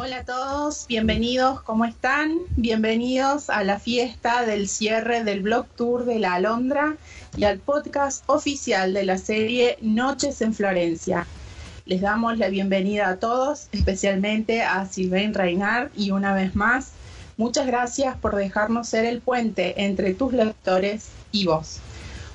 Hola a todos, bienvenidos, ¿cómo están? Bienvenidos a la fiesta del cierre del blog tour de la Alondra y al podcast oficial de la serie Noches en Florencia. Les damos la bienvenida a todos, especialmente a Sylvain Reinhardt y una vez más, muchas gracias por dejarnos ser el puente entre tus lectores y vos.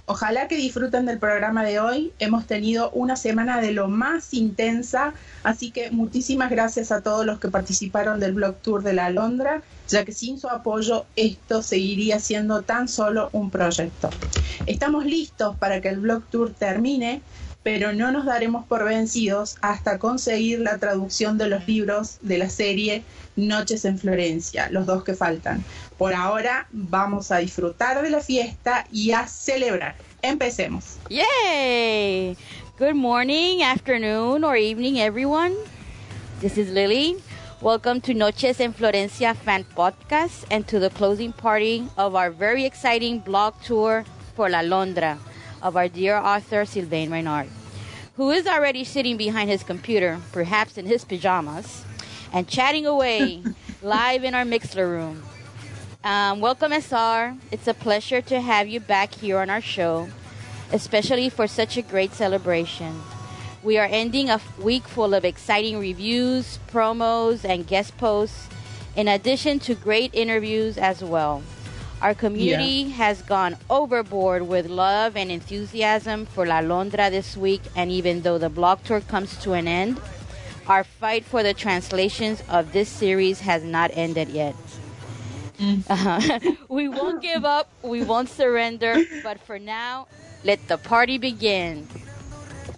Ojalá que disfruten del programa de hoy. Hemos tenido una semana de lo más intensa, así que muchísimas gracias a todos los que participaron del Blog Tour de la Alondra, ya que sin su apoyo esto seguiría siendo tan solo un proyecto. Estamos listos para que el Blog Tour termine, pero no nos daremos por vencidos hasta conseguir la traducción de los libros de la serie Noches en Florencia, los dos que faltan. Por ahora vamos a disfrutar de la fiesta y a celebrar. Empecemos. Yay! Good morning, afternoon, or evening, everyone. This is Lily. Welcome to Noches en Florencia fan podcast and to the closing party of our very exciting blog tour for La Londra of our dear author Sylvain Reynard, who is already sitting behind his computer, perhaps in his pajamas, and chatting away live in our Mixler room. Um, welcome, SR. It's a pleasure to have you back here on our show, especially for such a great celebration. We are ending a week full of exciting reviews, promos, and guest posts, in addition to great interviews as well. Our community yeah. has gone overboard with love and enthusiasm for La Londra this week, and even though the blog tour comes to an end, our fight for the translations of this series has not ended yet. Mm. Uh-huh. we won't give up, we won't surrender, but for now, let the party begin.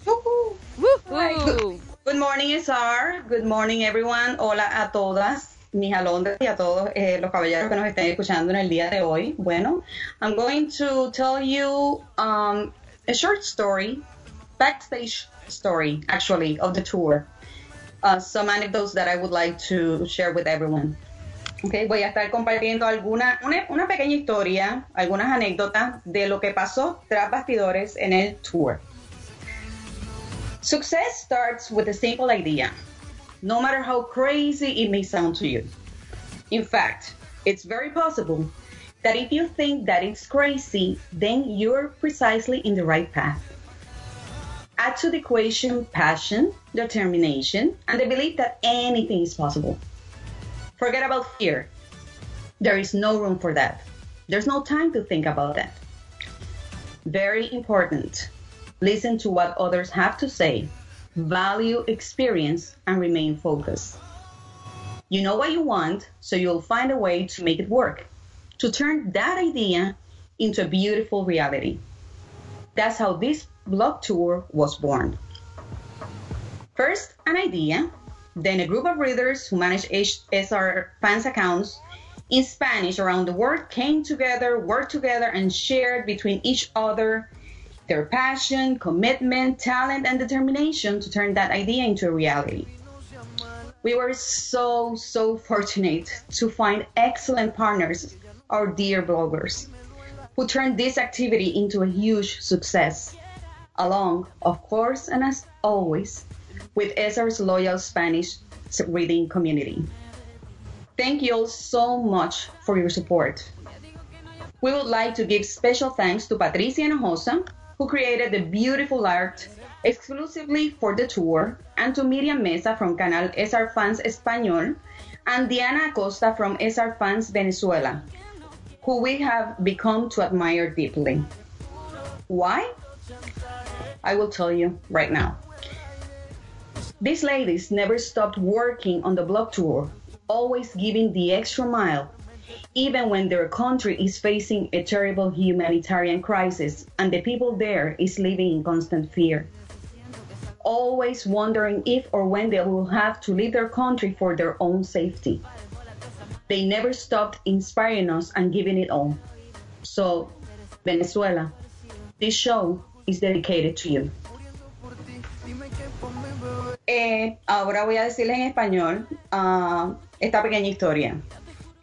Woohoo! Woohoo! Good morning, SR. Good morning, everyone. Hola a todas. Mis alondras y a todos eh, los caballeros que nos estén escuchando en el día de hoy. Bueno, I'm going to tell you um, a short story, backstage story, actually, of the tour. Uh, some anecdotes that I would like to share with everyone. Okay, voy a estar compartiendo alguna, una, una pequeña historia, algunas anécdotas de lo que pasó tras bastidores en el tour. Success starts with a simple idea. No matter how crazy it may sound to you. In fact, it's very possible that if you think that it's crazy, then you're precisely in the right path. Add to the equation passion, determination, and the belief that anything is possible. Forget about fear. There is no room for that. There's no time to think about that. Very important. Listen to what others have to say value experience, and remain focused. You know what you want, so you'll find a way to make it work, to turn that idea into a beautiful reality. That's how this blog tour was born. First, an idea, then a group of readers who manage SR fans accounts in Spanish around the world came together, worked together, and shared between each other their passion, commitment, talent, and determination to turn that idea into a reality. We were so, so fortunate to find excellent partners, our dear bloggers, who turned this activity into a huge success, along, of course, and as always, with SR's loyal Spanish reading community. Thank you all so much for your support. We would like to give special thanks to Patricia Hinojosa, who created the beautiful art exclusively for the tour, and to Miriam Mesa from Canal SR Fans Español, and Diana Acosta from SR Fans Venezuela, who we have become to admire deeply. Why? I will tell you right now. These ladies never stopped working on the blog tour, always giving the extra mile even when their country is facing a terrible humanitarian crisis and the people there is living in constant fear. Always wondering if or when they will have to leave their country for their own safety. They never stopped inspiring us and giving it all. So, Venezuela, this show is dedicated to you. Eh, ahora voy a decirles en español uh, esta pequeña historia.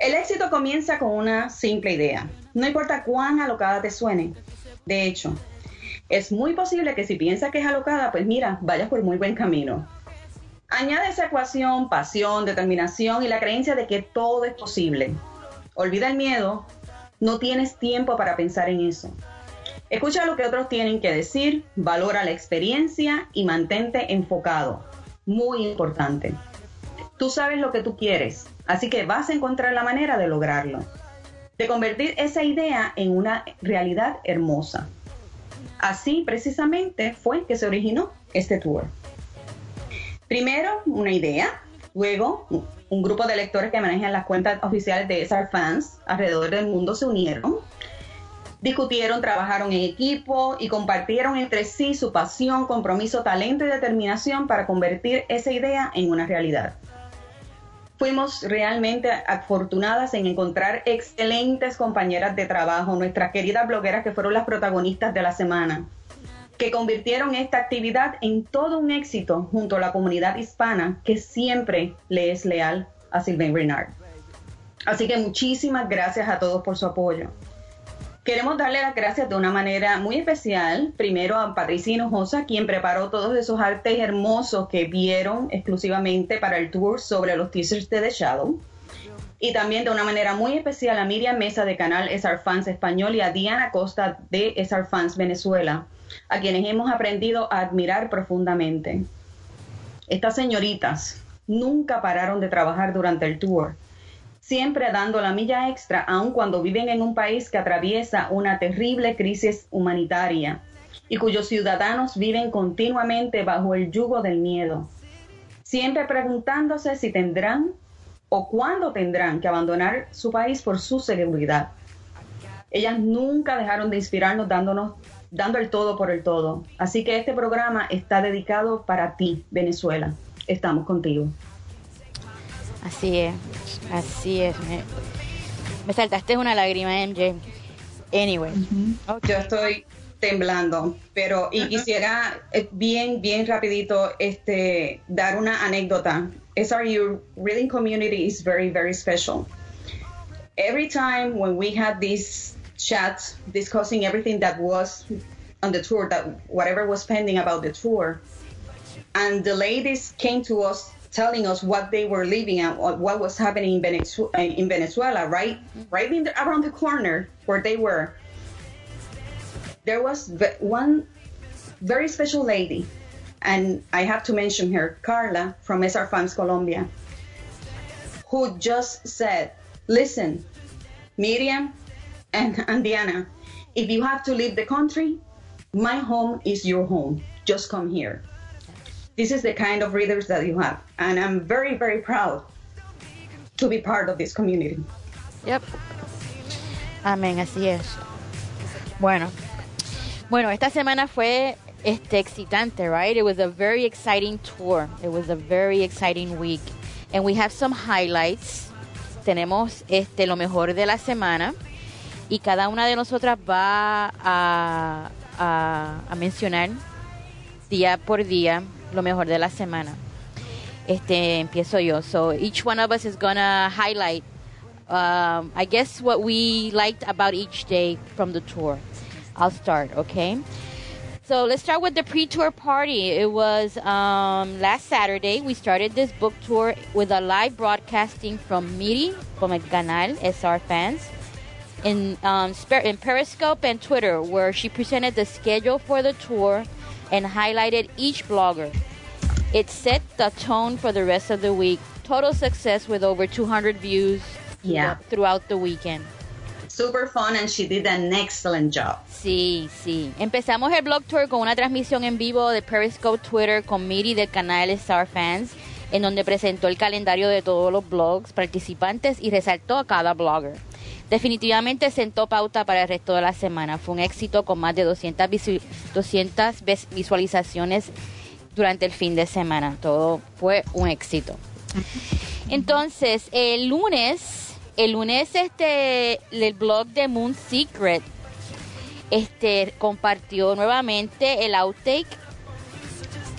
El éxito comienza con una simple idea. No importa cuán alocada te suene. De hecho, es muy posible que si piensas que es alocada, pues mira, vayas por muy buen camino. Añade esa ecuación pasión, determinación y la creencia de que todo es posible. Olvida el miedo, no tienes tiempo para pensar en eso. Escucha lo que otros tienen que decir, valora la experiencia y mantente enfocado. Muy importante. Tú sabes lo que tú quieres, así que vas a encontrar la manera de lograrlo. De convertir esa idea en una realidad hermosa. Así precisamente fue que se originó este tour. Primero, una idea, luego un grupo de lectores que manejan las cuentas oficiales de SR Fans alrededor del mundo se unieron, discutieron, trabajaron en equipo y compartieron entre sí su pasión, compromiso, talento y determinación para convertir esa idea en una realidad. Fuimos realmente afortunadas en encontrar excelentes compañeras de trabajo, nuestras queridas blogueras que fueron las protagonistas de la semana que convirtieron esta actividad en todo un éxito junto a la comunidad hispana que siempre le es leal a Sylvain Renard. Así que muchísimas gracias a todos por su apoyo. Queremos darle las gracias de una manera muy especial, primero a Patricia Hinojosa, quien preparó todos esos artes hermosos que vieron exclusivamente para el tour sobre los teasers de The Shadow. Y también de una manera muy especial a Miriam Mesa de canal SR Fans Español y a Diana Costa de SR Fans Venezuela, a quienes hemos aprendido a admirar profundamente. Estas señoritas nunca pararon de trabajar durante el tour, siempre dando la milla extra aun cuando viven en un país que atraviesa una terrible crisis humanitaria y cuyos ciudadanos viven continuamente bajo el yugo del miedo, siempre preguntándose si tendrán o cuándo tendrán que abandonar su país por su seguridad. Ellas nunca dejaron de inspirarnos dándonos dando el todo por el todo. Así que este programa está dedicado para ti, Venezuela. Estamos contigo. Así es, así es. Me, saltaste una lágrima, MJ. Anyway. Yo estoy temblando, pero y quisiera eh, bien, bien rapidito este, dar una anécdota. SRU Reading Community is very, very special. Every time when we had this chats discussing everything that was on the tour, that whatever was pending about the tour. And the ladies came to us telling us what they were living and what was happening in Venezuela, eh, in Venezuela right, mm-hmm. right in the, around the corner where they were. There was one very special lady, and I have to mention her, Carla from SR Fans Colombia, who just said, "Listen, Miriam, and, and Diana, if you have to leave the country, my home is your home. Just come here. This is the kind of readers that you have. And I'm very, very proud to be part of this community. Yep. Amén, así es. Bueno, bueno, esta semana fue este excitante, right? It was a very exciting tour. It was a very exciting week. And we have some highlights. Tenemos este lo mejor de la semana y cada una de nosotras va a, a, mencionar día por día lo mejor de la semana. Este empiezo yo. So each one of us is gonna highlight, um, I guess, what we liked about each day from the tour. I'll start, okay? So let's start with the pre-tour party. It was um, last Saturday. We started this book tour with a live broadcasting from Miri, from el canal SR Fans in, um, in Periscope and Twitter, where she presented the schedule for the tour and highlighted each blogger. It set the tone for the rest of the week. Total success with over 200 views yeah. throughout the weekend. Super fun and she did an excellent job. Sí, sí. Empezamos el blog tour con una transmisión en vivo de Periscope Twitter con Miri del canal Star Fans, en donde presentó el calendario de todos los blogs participantes y resaltó a cada blogger. definitivamente sentó pauta para el resto de la semana. Fue un éxito con más de 200, 200 visualizaciones durante el fin de semana. Todo fue un éxito. Entonces, el lunes, el lunes este, el blog de Moon Secret este, compartió nuevamente el outtake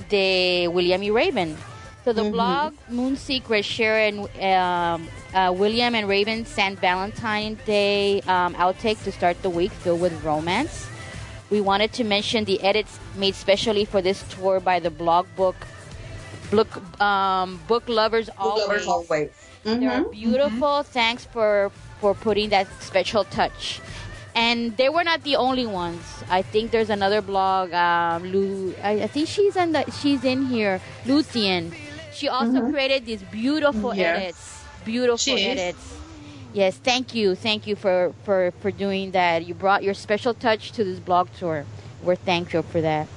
de William E. Raven. So the blog Moon Secret shared um, uh, William and Raven St. Valentine's Day um, outtake to start the week filled with romance. We wanted to mention the edits made specially for this tour by the blog book book um, book lovers Book always. lovers always. They're Mhm. beautiful. Thanks for for putting that special touch. And they were not the only ones. I think there's another blog. Um, Lu, I, I think she's in the she's in here. Lucian. She also created these beautiful Yes. edits. Beautiful She is. Yes, thank you, thank you for, for, for doing that. You brought your special touch to this blog tour. We're thankful for that.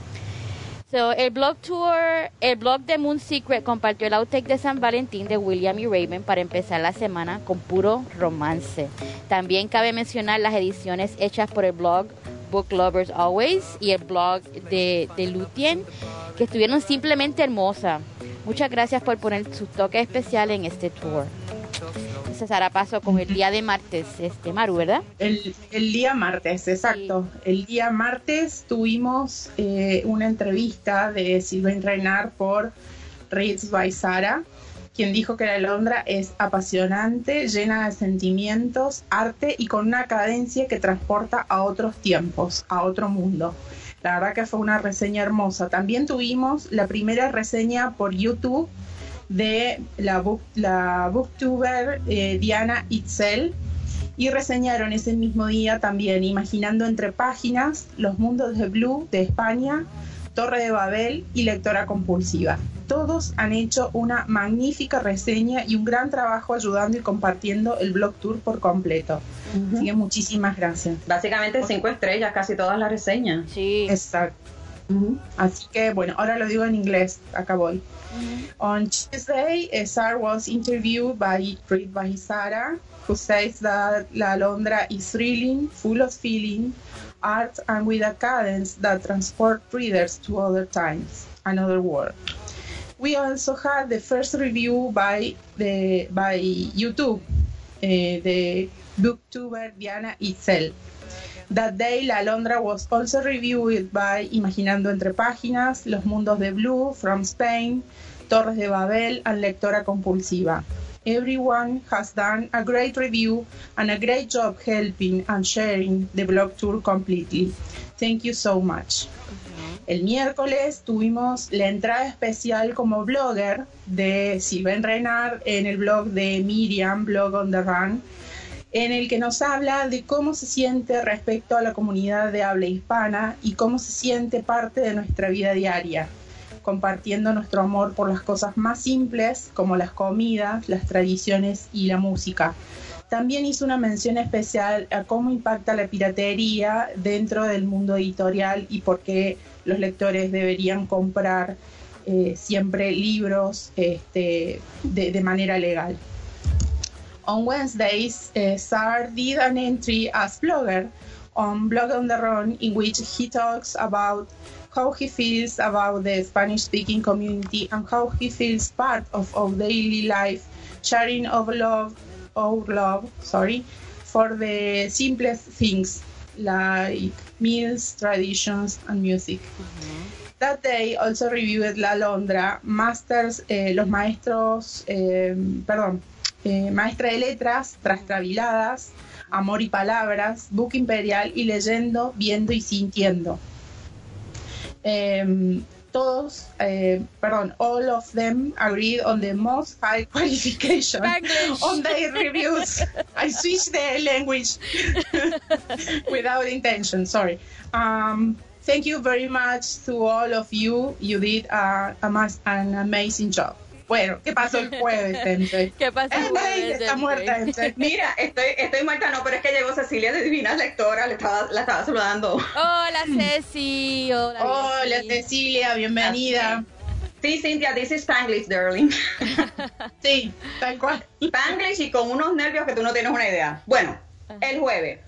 So, el blog tour, el blog de Moon Secret compartió el outtake de San Valentín de William y Raven para empezar la semana con puro romance. También cabe mencionar las ediciones hechas por el blog Book Lovers Always y el blog de, de Lutien, que estuvieron simplemente hermosas. Muchas gracias por poner su toque especial en este tour. Entonces ahora paso con el día de martes, este Maru, ¿verdad? El, el día martes, exacto. El día martes tuvimos eh, una entrevista de Sylvain Reynard por Reads by Sara, quien dijo que la Londra es apasionante, llena de sentimientos, arte y con una cadencia que transporta a otros tiempos, a otro mundo. La verdad que fue una reseña hermosa. También tuvimos la primera reseña por YouTube de la, book, la booktuber eh, Diana Itzel y reseñaron ese mismo día también Imaginando entre páginas, Los mundos de Blue de España, Torre de Babel y Lectora compulsiva. Todos han hecho una magnífica reseña y un gran trabajo ayudando y compartiendo el blog tour por completo. Así que muchísimas gracias. Básicamente cinco estrellas, casi todas las reseñas. Sí. Exacto. Así que bueno, ahora lo digo en inglés, acá voy. On Tuesday, uh, Sarah was interviewed by read by Sarah, who says that La Londra is thrilling, full of feeling, art, and with a cadence that transports readers to other times, another world. We also had the first review by the by YouTube, uh, the booktuber Diana Itzel. That day, La Londra was also reviewed by Imaginando Entre Páginas, Los Mundos de Blue, From Spain, Torres de Babel, and Lectora Compulsiva. Everyone has done a great review and a great job helping and sharing the blog tour completely. Thank you so much. El miércoles tuvimos la entrada especial como blogger de Sylvain Renard en el blog de Miriam, Blog on the Run, en el que nos habla de cómo se siente respecto a la comunidad de habla hispana y cómo se siente parte de nuestra vida diaria, compartiendo nuestro amor por las cosas más simples como las comidas, las tradiciones y la música. También hizo una mención especial a cómo impacta la piratería dentro del mundo editorial y por qué los lectores deberían comprar eh, siempre libros este, de, de manera legal. On Wednesdays, uh, Sar did an entry as blogger on Blog on the Run in which he talks about how he feels about the Spanish speaking community and how he feels part of our daily life, sharing of love, our love, sorry, for the simplest things like meals, traditions, and music. That day also reviewed La Londra, Masters, eh, los maestros, eh, perdón, eh, Maestra de Letras, Trastrabiladas, Amor y Palabras, Book Imperial y Leyendo, Viendo y Sintiendo. Em, todos, eh, perdón, all of them agreed on the most high qualification on their reviews. I switched the language without intention, sorry. Um, thank you very much to all of you. You did uh, a an amazing job. Bueno, ¿qué pasó el jueves, gente? ¿Qué pasó el jueves, está muerta. Mira, estoy, estoy muerta, no, pero es que llegó Cecilia de Divinas Lectora, le estaba, la estaba saludando. Hola Ceci, hola. Hola, Ceci. Cecilia, bienvenida. Sí, Cintia, this is Spanglish, darling. Sí, tal cual. Spanglish y con unos nervios que tú no tienes una idea. Bueno, el jueves.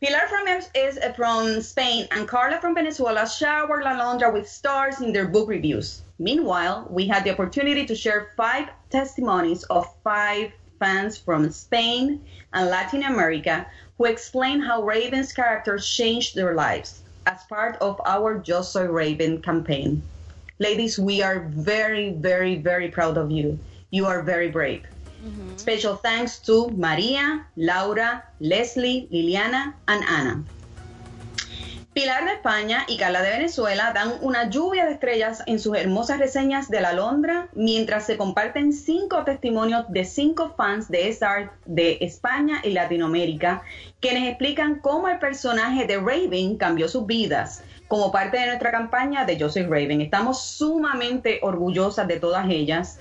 Pilar from, is from Spain and Carla from Venezuela showered La Londra with stars in their book reviews. Meanwhile, we had the opportunity to share five testimonies of five fans from Spain and Latin America who explain how Raven's characters changed their lives as part of our Just Soy Raven campaign. Ladies, we are very, very, very proud of you. You are very brave. Mm-hmm. Special thanks to Maria, Laura, Leslie, Liliana, and Anna. Pilar de España y Carla de Venezuela dan una lluvia de estrellas en sus hermosas reseñas de La Londra, mientras se comparten cinco testimonios de cinco fans de SR de España y Latinoamérica, quienes explican cómo el personaje de Raven cambió sus vidas como parte de nuestra campaña de Yo Soy Raven. Estamos sumamente orgullosas de todas ellas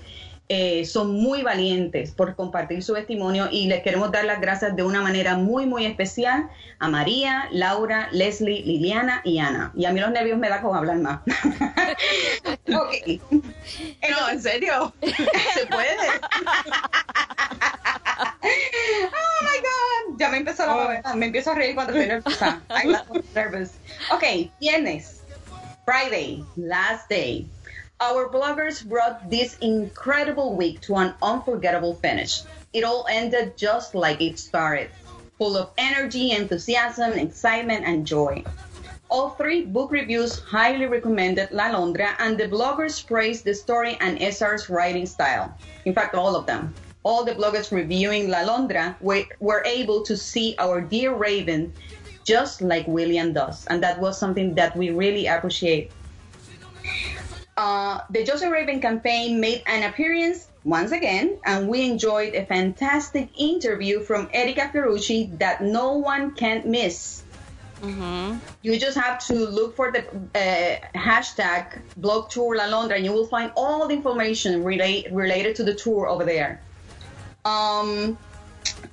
eh, son muy valientes por compartir su testimonio y les queremos dar las gracias de una manera muy, muy especial a María, Laura, Leslie, Liliana y Ana. Y a mí los nervios me da con hablar más. okay. No, en serio, se puede. oh my god, ya me empezó la oh. me empiezo a reír cuando estoy nerviosa. nervous. Ok, viernes, Friday, last day. Our bloggers brought this incredible week to an unforgettable finish. It all ended just like it started, full of energy, enthusiasm, excitement, and joy. All three book reviews highly recommended La Londra, and the bloggers praised the story and SR's writing style. In fact, all of them. All the bloggers reviewing La Londra were, were able to see our dear Raven just like William does, and that was something that we really appreciate. Uh, the Joseph Raven campaign made an appearance once again, and we enjoyed a fantastic interview from Erika Ferrucci that no one can miss. Mm-hmm. You just have to look for the uh, hashtag blog tour La Londra and you will find all the information relate, related to the tour over there. Um,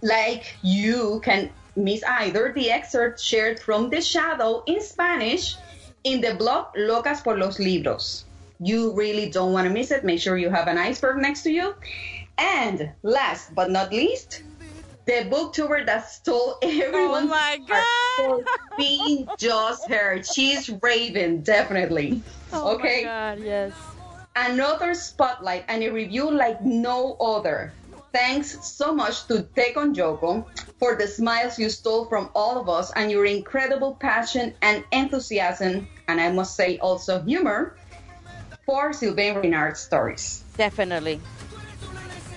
like you can miss either the excerpt shared from The Shadow in Spanish in the blog Locas por los Libros. You really don't want to miss it. Make sure you have an iceberg next to you. And last but not least, the booktuber that stole everyone's oh for being just her. She's Raven, definitely. Oh okay. God, yes. Another spotlight and a review like no other. Thanks so much to Take on Joko for the smiles you stole from all of us and your incredible passion and enthusiasm, and I must say also humor for Sylvain Reynard stories. Definitely.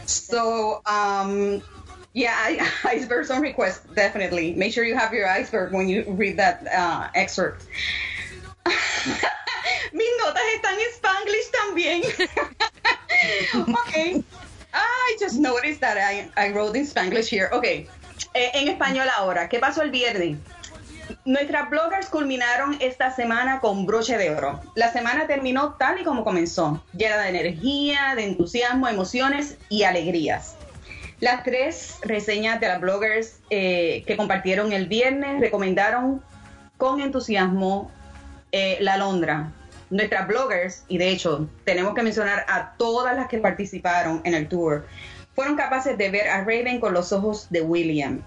So, um, yeah, I, icebergs on request, definitely. Make sure you have your iceberg when you read that uh, excerpt. Mis notas están en Spanglish también. okay. I just noticed that I, I wrote in Spanglish here. Okay. Eh, en español ahora. ¿Qué pasó el viernes? Nuestras bloggers culminaron esta semana con broche de oro. La semana terminó tal y como comenzó, llena de energía, de entusiasmo, emociones y alegrías. Las tres reseñas de las bloggers eh, que compartieron el viernes recomendaron con entusiasmo eh, La Londra. Nuestras bloggers, y de hecho tenemos que mencionar a todas las que participaron en el tour, fueron capaces de ver a Raven con los ojos de William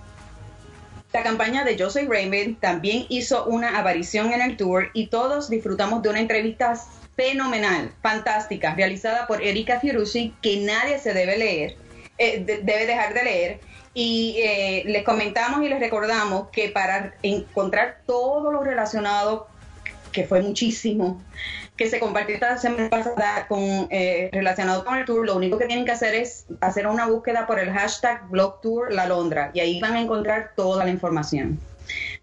la campaña de Soy Raymond también hizo una aparición en el tour y todos disfrutamos de una entrevista fenomenal, fantástica, realizada por Erika Fiorucci, que nadie se debe leer, eh, debe dejar de leer. Y eh, les comentamos y les recordamos que para encontrar todo lo relacionado, que fue muchísimo, que se compartió esta semana pasada con, eh, relacionado con el tour, lo único que tienen que hacer es hacer una búsqueda por el hashtag Blog Tour La Londra y ahí van a encontrar toda la información.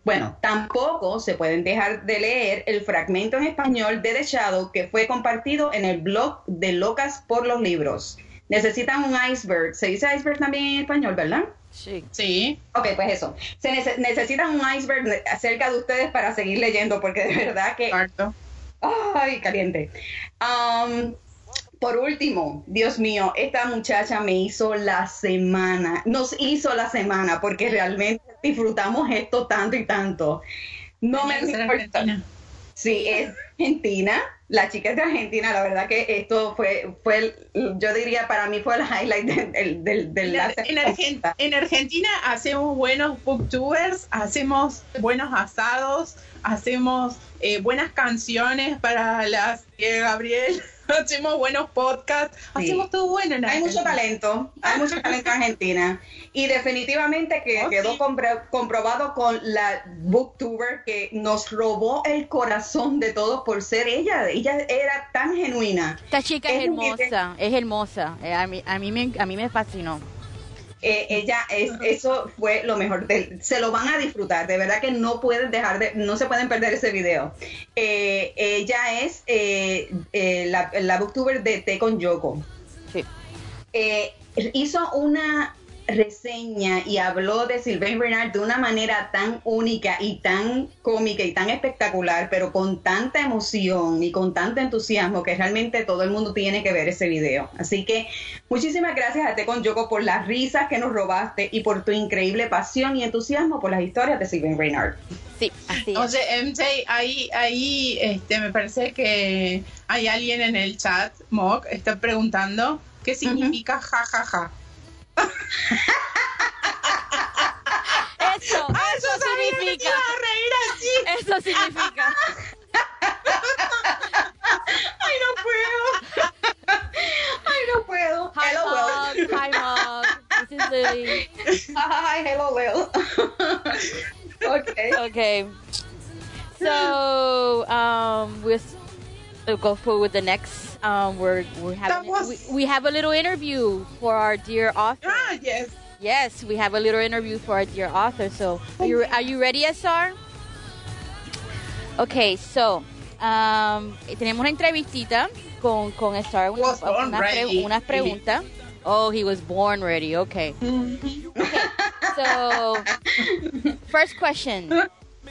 Bueno, tampoco se pueden dejar de leer el fragmento en español de The Shadow que fue compartido en el blog de Locas por los Libros. Necesitan un iceberg. Se dice iceberg también en español, ¿verdad? Sí. Sí. Ok, pues eso. Se necesitan un iceberg acerca de ustedes para seguir leyendo, porque de verdad que Ay, caliente. por último, Dios mío, esta muchacha me hizo la semana, nos hizo la semana porque realmente disfrutamos esto tanto y tanto. No me importa. Sí, es Argentina. La chica es de Argentina. La verdad que esto fue, fue yo diría, para mí fue el highlight del, del, del, en, en, Argentina hacemos buenos booktubers, hacemos buenos asados, hacemos eh, buenas canciones para las que Gabriel, hacemos buenos podcasts, hacemos todo bueno. En hay mucho talento, hay mucho talento en Argentina. Y definitivamente que oh, quedó comprobado con la booktuber que nos robó el corazón de todos por ser ella. Ella era tan genuina. Esta chica es, hermosa, es hermosa. Eh, a, mí, a, mí me, a mí me fascinó. Eh, ella es, eso fue lo mejor. de- se lo van a disfrutar. De verdad que no pueden dejar de, no se pueden perder ese video. Eh, ella es eh, eh, la, la booktuber de Té con Yoko. Sí. Eh, hizo una reseña y habló de Sylvain Renard de una manera tan única y tan cómica y tan espectacular, pero con tanta emoción y con tanto entusiasmo que realmente todo el mundo tiene que ver ese video. Así que muchísimas gracias a Te con Yoko por las risas que nos robaste y por tu increíble pasión y entusiasmo por las historias de Sylvain Renard. Sí, así es. Oye, MJ, ahí, ahí este, me parece que hay alguien en el chat, Mock, está preguntando qué significa jajaja. Eso, eso significa. reír así. Eso significa. ¡Ay, no puedo! ¡Ay, no puedo! Hi, Hello, Mog. Will. Hi, Mog. This is Lily. Hi, hello, Will. okay. Okay. So, um, we'll go forward with the next. Um, we're we're having was- we, we have a little interview for our dear author. Ah, yes. Yes, we have a little interview for our dear author. So, are you, are you ready, SR? Okay, so, um, tenemos una entrevistita con, con SR. Was unas, pre- unas preguntas. Oh, he was born ready. Okay. okay. So, first question.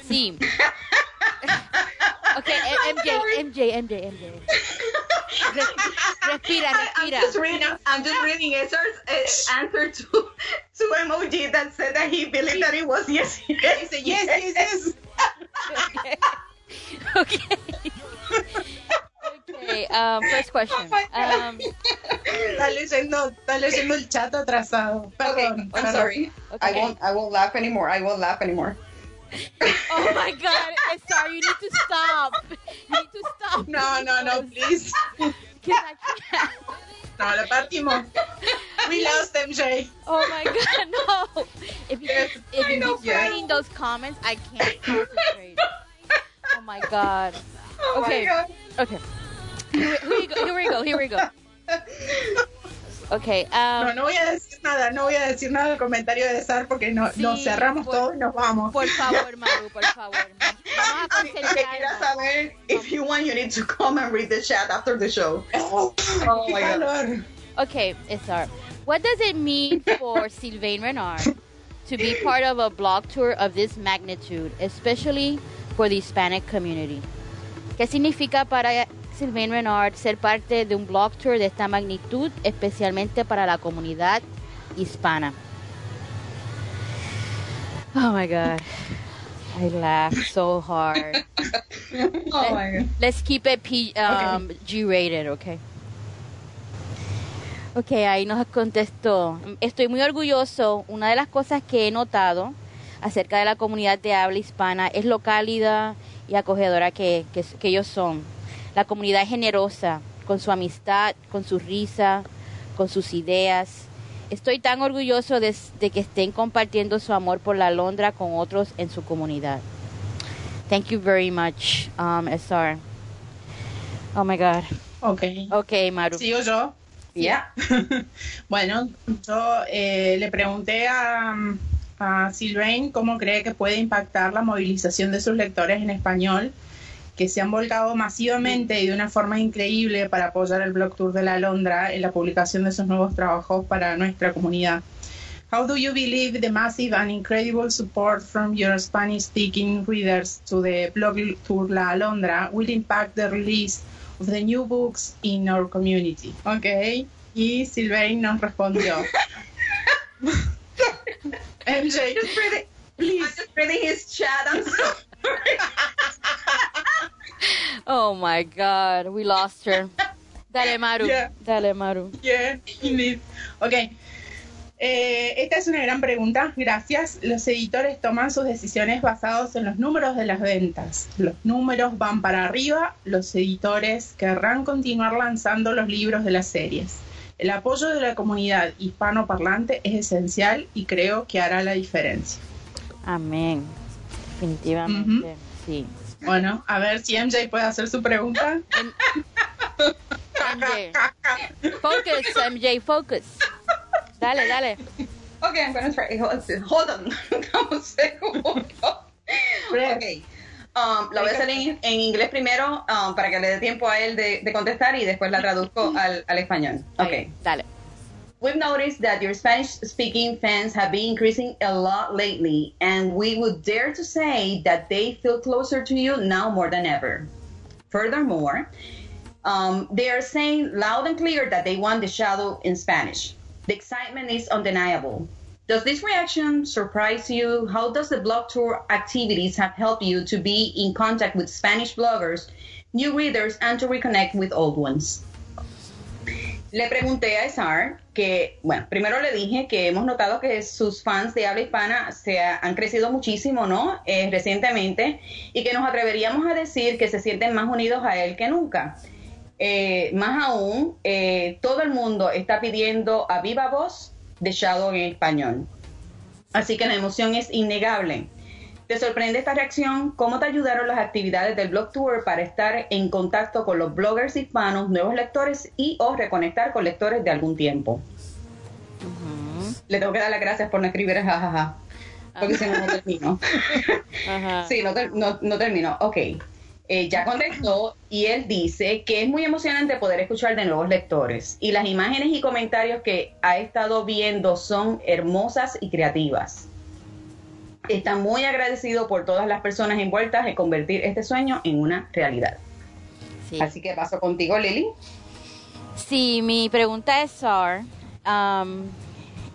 Sí. Okay, M- MJ, MJ, MJ, MJ. Res- Respira, I, I'm just reading. I'm just reading Esther's uh, answer to to emoji that said that he believed that it was yes. yes Dice, yes, yes, yes. Okay. Okay, um, first question. Um, Está leyendo, está leyendo el chat atrasado. Okay, I'm perdón. sorry. I won't. I won't laugh anymore. I won't laugh anymore. Oh my god, I sorry, you need to stop. You need to stop. No, no, no, please. 'Cause I. No, lo partimos. We lost MJ. Oh my god, no. If you Yes, if I you keep reading those comments, I can't concentrate. Oh my god. Oh Okay. my god. Okay. Here we, here we go. Here we go. Here we go. Okay. Um, No, no decir nada, no voy a decir nada del comentario de Sar porque no, Sí, nos cerramos por- todo y nos vamos. Por favor, Maru, por favor. Vamos a concentrarnos. saber, if you want, you need to come and read the chat after the show. Oh, Oh my God. Okay, SR. What does it mean for Sylvain Renard to be part of a blog tour of this magnitude, especially for the Hispanic community? ¿Qué significa para Sylvain Renard ser parte de un blog tour de esta magnitud, especialmente para la comunidad hispana? Oh my god. I laughed so hard. Oh my god. Let's keep it P, um, G-rated, okay? Ok, ahí nos contestó. Estoy muy orgulloso. Una de las cosas que he notado acerca de la comunidad de habla hispana es lo cálida y acogedora que, que, que ellos son. La comunidad es generosa, con su amistad, con su risa, con sus ideas. Estoy tan orgulloso de, de que estén compartiendo su amor por la Londra con otros en su comunidad. Thank you very much, um, SR. Oh my God. Ok. Okay, Maru. ¿Sigo yo? Yeah. Bueno, yo eh, le pregunté a, a Sylvain cómo cree que puede impactar la movilización de sus lectores en español, que se han volcado masivamente y de una forma increíble para apoyar el Blog Tour de la Londra en la publicación de sus nuevos trabajos para nuestra comunidad. How do you believe the massive and incredible support from your Spanish-speaking readers to the Blog Tour La Alondra will impact the release of the new books in our community? Ok, y Sylvain nos respondió. MJ, Just reading. I'm please. just reading his chat. I'm sorry. Oh my God, we lost her. Dale, Maru. Yeah. Dale, Maru. Yeah, indeed. Ok. Eh, esta es una gran pregunta. Gracias. Los editores toman sus decisiones basados en los números de las ventas. Los números van para arriba. Los editores querrán continuar lanzando los libros de las series. El apoyo de la comunidad hispanoparlante es esencial y creo que hará la diferencia. Amén. Definitivamente. Sí. Bueno, a ver si MJ puede hacer su pregunta. MJ. Focus, MJ, focus. Dale, dale. Okay, I'm gonna try. Hold on. Un segundo. Okay. Um, la voy a hacer en, en inglés primero um, para que le dé tiempo a él de, de contestar y después la traduzco al, al español. Okay. Dale. We've noticed that your Spanish speaking fans have been increasing a lot lately, and we would dare to say that they feel closer to you now more than ever. Furthermore, um, they are saying loud and clear that they want the shadow in Spanish. The excitement is undeniable. Does this reaction surprise you? How does the blog tour activities have helped you to be in contact with Spanish bloggers, new readers, and to reconnect with old ones? Le pregunté a Esar que, bueno, primero le dije que hemos notado que sus fans de habla hispana se ha- han crecido muchísimo, ¿no? Eh, recientemente, y que nos atreveríamos a decir que se sienten más unidos a él que nunca. Eh, más aún, eh, todo el mundo está pidiendo a viva voz de Shadow en español. Así que la emoción es innegable. ¿Te sorprende esta reacción? ¿Cómo te ayudaron las actividades del Blog Tour para estar en contacto con los bloggers hispanos, nuevos lectores y o reconectar con lectores de algún tiempo? Le tengo que dar las gracias por no escribir jajaja, porque si no, no termino. Ajá. Sí, no, no, no terminó. Ok. Eh, ya contestó y él dice que es muy emocionante poder escuchar de nuevos lectores y las imágenes y comentarios que ha estado viendo son hermosas y creativas. Está muy agradecido por todas las personas envueltas en convertir este sueño en una realidad. Sí. Así que paso contigo, Lili. Sí, mi pregunta es, Sar, um,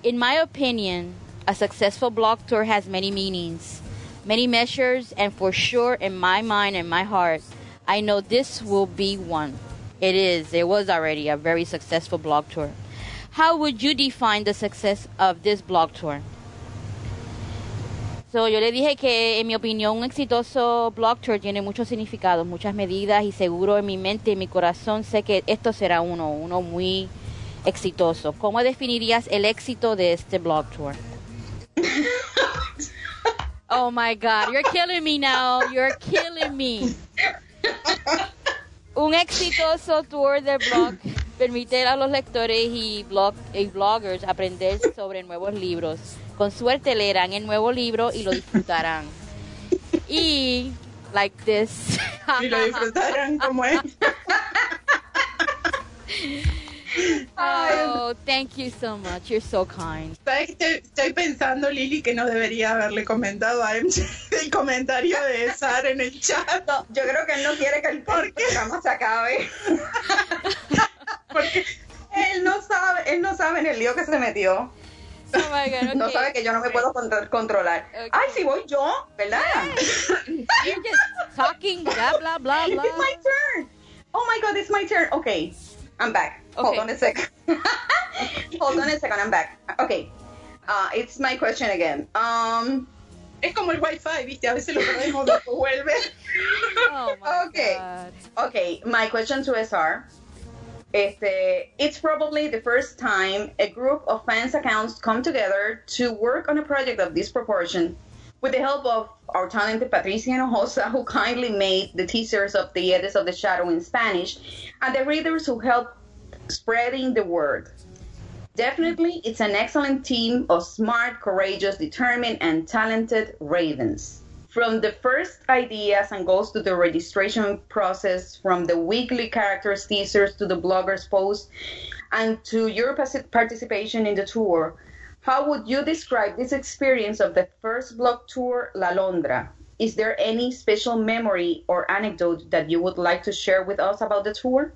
in my opinion, a successful blog tour has many meanings, many measures, and for sure, in my mind and my heart, I know this will be one. It is. It was already a very successful blog tour. How would you define the success of this blog tour? So, yo le dije que, en mi opinión, un exitoso blog tour tiene muchos significados, muchas medidas y seguro en mi mente y mi corazón sé que esto será uno, uno muy exitoso. ¿Cómo definirías el éxito de este blog tour? oh my God, you're killing me now, you're killing me. Un exitoso tour de blog permite a los lectores y, blog, y bloggers aprender sobre nuevos libros. Con suerte leerán el nuevo libro y lo disfrutarán. Y, like this. Y lo disfrutaron como es. oh, thank you so much. You're so kind. ¿Sabes qué estoy, estoy pensando, Lili, que no debería haberle comentado a MJ el comentario de Sar en el chat? No, yo creo que él no quiere que el programa se acabe. Porque Él no sabe, él no sabe en el lío que se metió. Oh my God, No okay. sabe que yo no me puedo contro- controlar. Ok. Ay, si voy yo, ¿verdad? You're just talking, blah, blah, blah, blah. It's my turn. Oh my god, it's my turn. Okay, I'm back. Hold Okay. on a second. Hold on a second, I'm back. Okay, uh, it's my question again. Um, es como el wifi, ¿viste? A veces lo perdemos vuelve. Oh my Okay. God. okay, my question to SR. Este, it's probably the first time a group of fans accounts come together to work on a project of this proportion with the help of our talented Patricia Hinojosa, who kindly made the teasers of the Edits of the Shadow in Spanish, and the readers who helped spreading the word. Definitely, it's an excellent team of smart, courageous, determined, and talented ravens. From the first ideas and goals to the registration process, from the weekly characters teasers to the bloggers posts, and to your participation in the tour, how would you describe this experience of the first blog tour, La Londra? Is there any special memory or anecdote that you would like to share with us about the tour?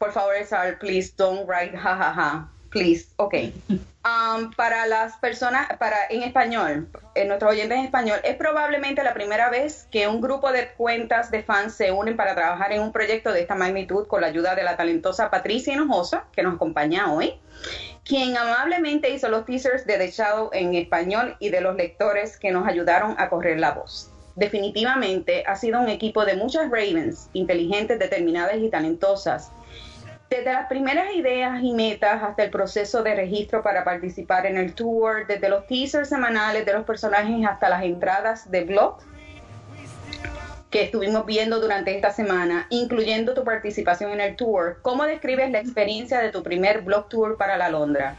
Por favor, Sal, please don't write ha ha ha. Please, okay. Um, para las personas, para en español, en nuestros oyentes en español, es probablemente la primera vez que un grupo de cuentas de fans se unen para trabajar en un proyecto de esta magnitud con la ayuda de la talentosa Patricia Hinojosa, que nos acompaña hoy, quien amablemente hizo los teasers de The Shadow en español y de los lectores que nos ayudaron a correr la voz. Definitivamente ha sido un equipo de muchas Ravens, inteligentes, determinadas y talentosas, desde las primeras ideas y metas hasta el proceso de registro para participar en el tour, desde los teasers semanales de los personajes hasta las entradas de blog que estuvimos viendo durante esta semana, incluyendo tu participación en el tour. ¿Cómo describes la experiencia de tu primer blog tour para la Londra?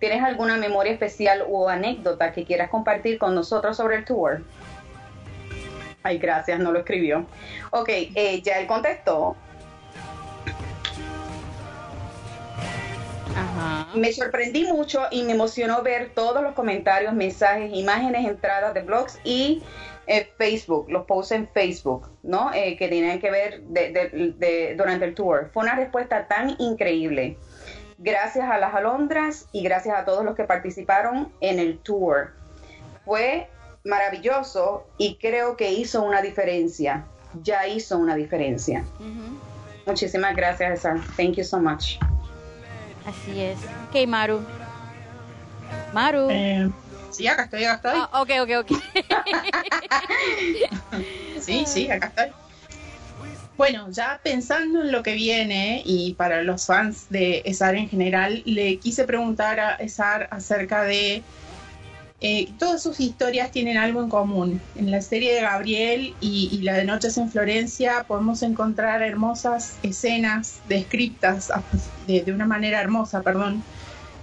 ¿tienes alguna memoria especial o anécdota que quieras compartir con nosotros sobre el tour? Ay, gracias, no lo escribió. Ok, eh, ya él contestó. Ajá. Me sorprendí mucho y me emocionó ver todos los comentarios, mensajes, imágenes, entradas de blogs y eh, Facebook, los posts en Facebook, ¿no? Eh, que tenían que ver de- de- de- durante el tour. Fue una respuesta tan increíble. Gracias a las alondras y gracias a todos los que participaron en el tour. Fue maravilloso y creo que hizo una diferencia. Ya hizo una diferencia. Muchísimas gracias, César. Thank you so much. Así es. Ok, Maru. Maru. Eh, sí, acá estoy, acá estoy. Ah, ok, ok, ok. Sí, sí, acá estoy. Bueno, ya pensando en lo que viene y para los fans de Esar en general, le quise preguntar a Esar acerca de eh, todas sus historias tienen algo en común. En la serie de Gabriel y, y la de Noches en Florencia podemos encontrar hermosas escenas descritas ap- de, una manera hermosa, perdón,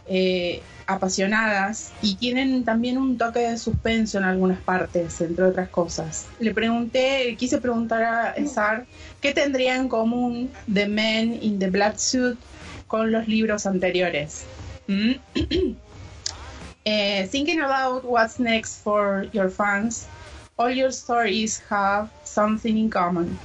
eh, apasionadas y tienen también un toque de suspenso en algunas partes, entre otras cosas. Le pregunté, quise preguntar a Esar qué tendría en común The Man in the Black Suit con los libros anteriores. ¿Mm? Eh, thinking about what's next for your fans, all your stories have something in common.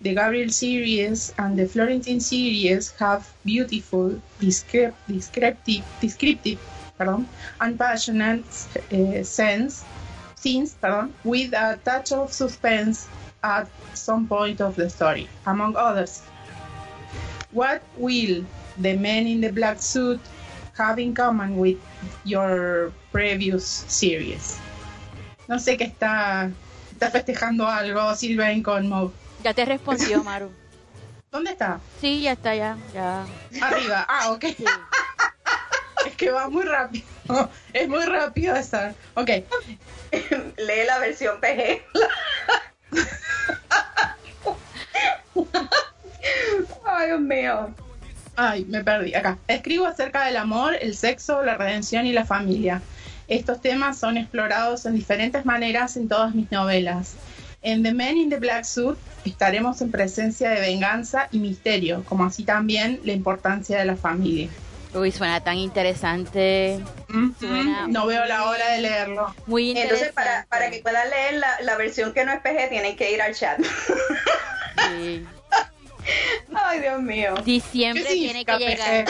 The Gabriel series and the Florentine series have beautiful, descrip- descriptive, descriptive pardon, and passionate uh, sense, scenes pardon, with a touch of suspense at some point of the story, among others. What will the man in the black suit have in common with your previous series? No sé qué está, está festejando algo Sylvain con Moe. ya te respondió, Maru. ¿Dónde está? Sí, ya está, ya. ya. Arriba. Ah, ok. Sí. Es que va muy rápido. Es muy rápido estar. Ok. Lee la versión PG. Ay, Dios mío. Ay, me perdí. Acá. Escribo acerca del amor, el sexo, la redención y la familia. Estos temas son explorados en diferentes maneras en todas mis novelas. En The Man in the Black Suit estaremos en presencia de venganza y misterio, como así también la importancia de la familia. Uy, suena tan interesante. Ujú. Suena No veo la hora de leerlo. Muy interesante. Entonces, para, para que puedan leer la, la versión que no es PG, tienen que ir al chat. Sí. Ay, Dios mío. Diciembre ¿Qué tiene que llegar.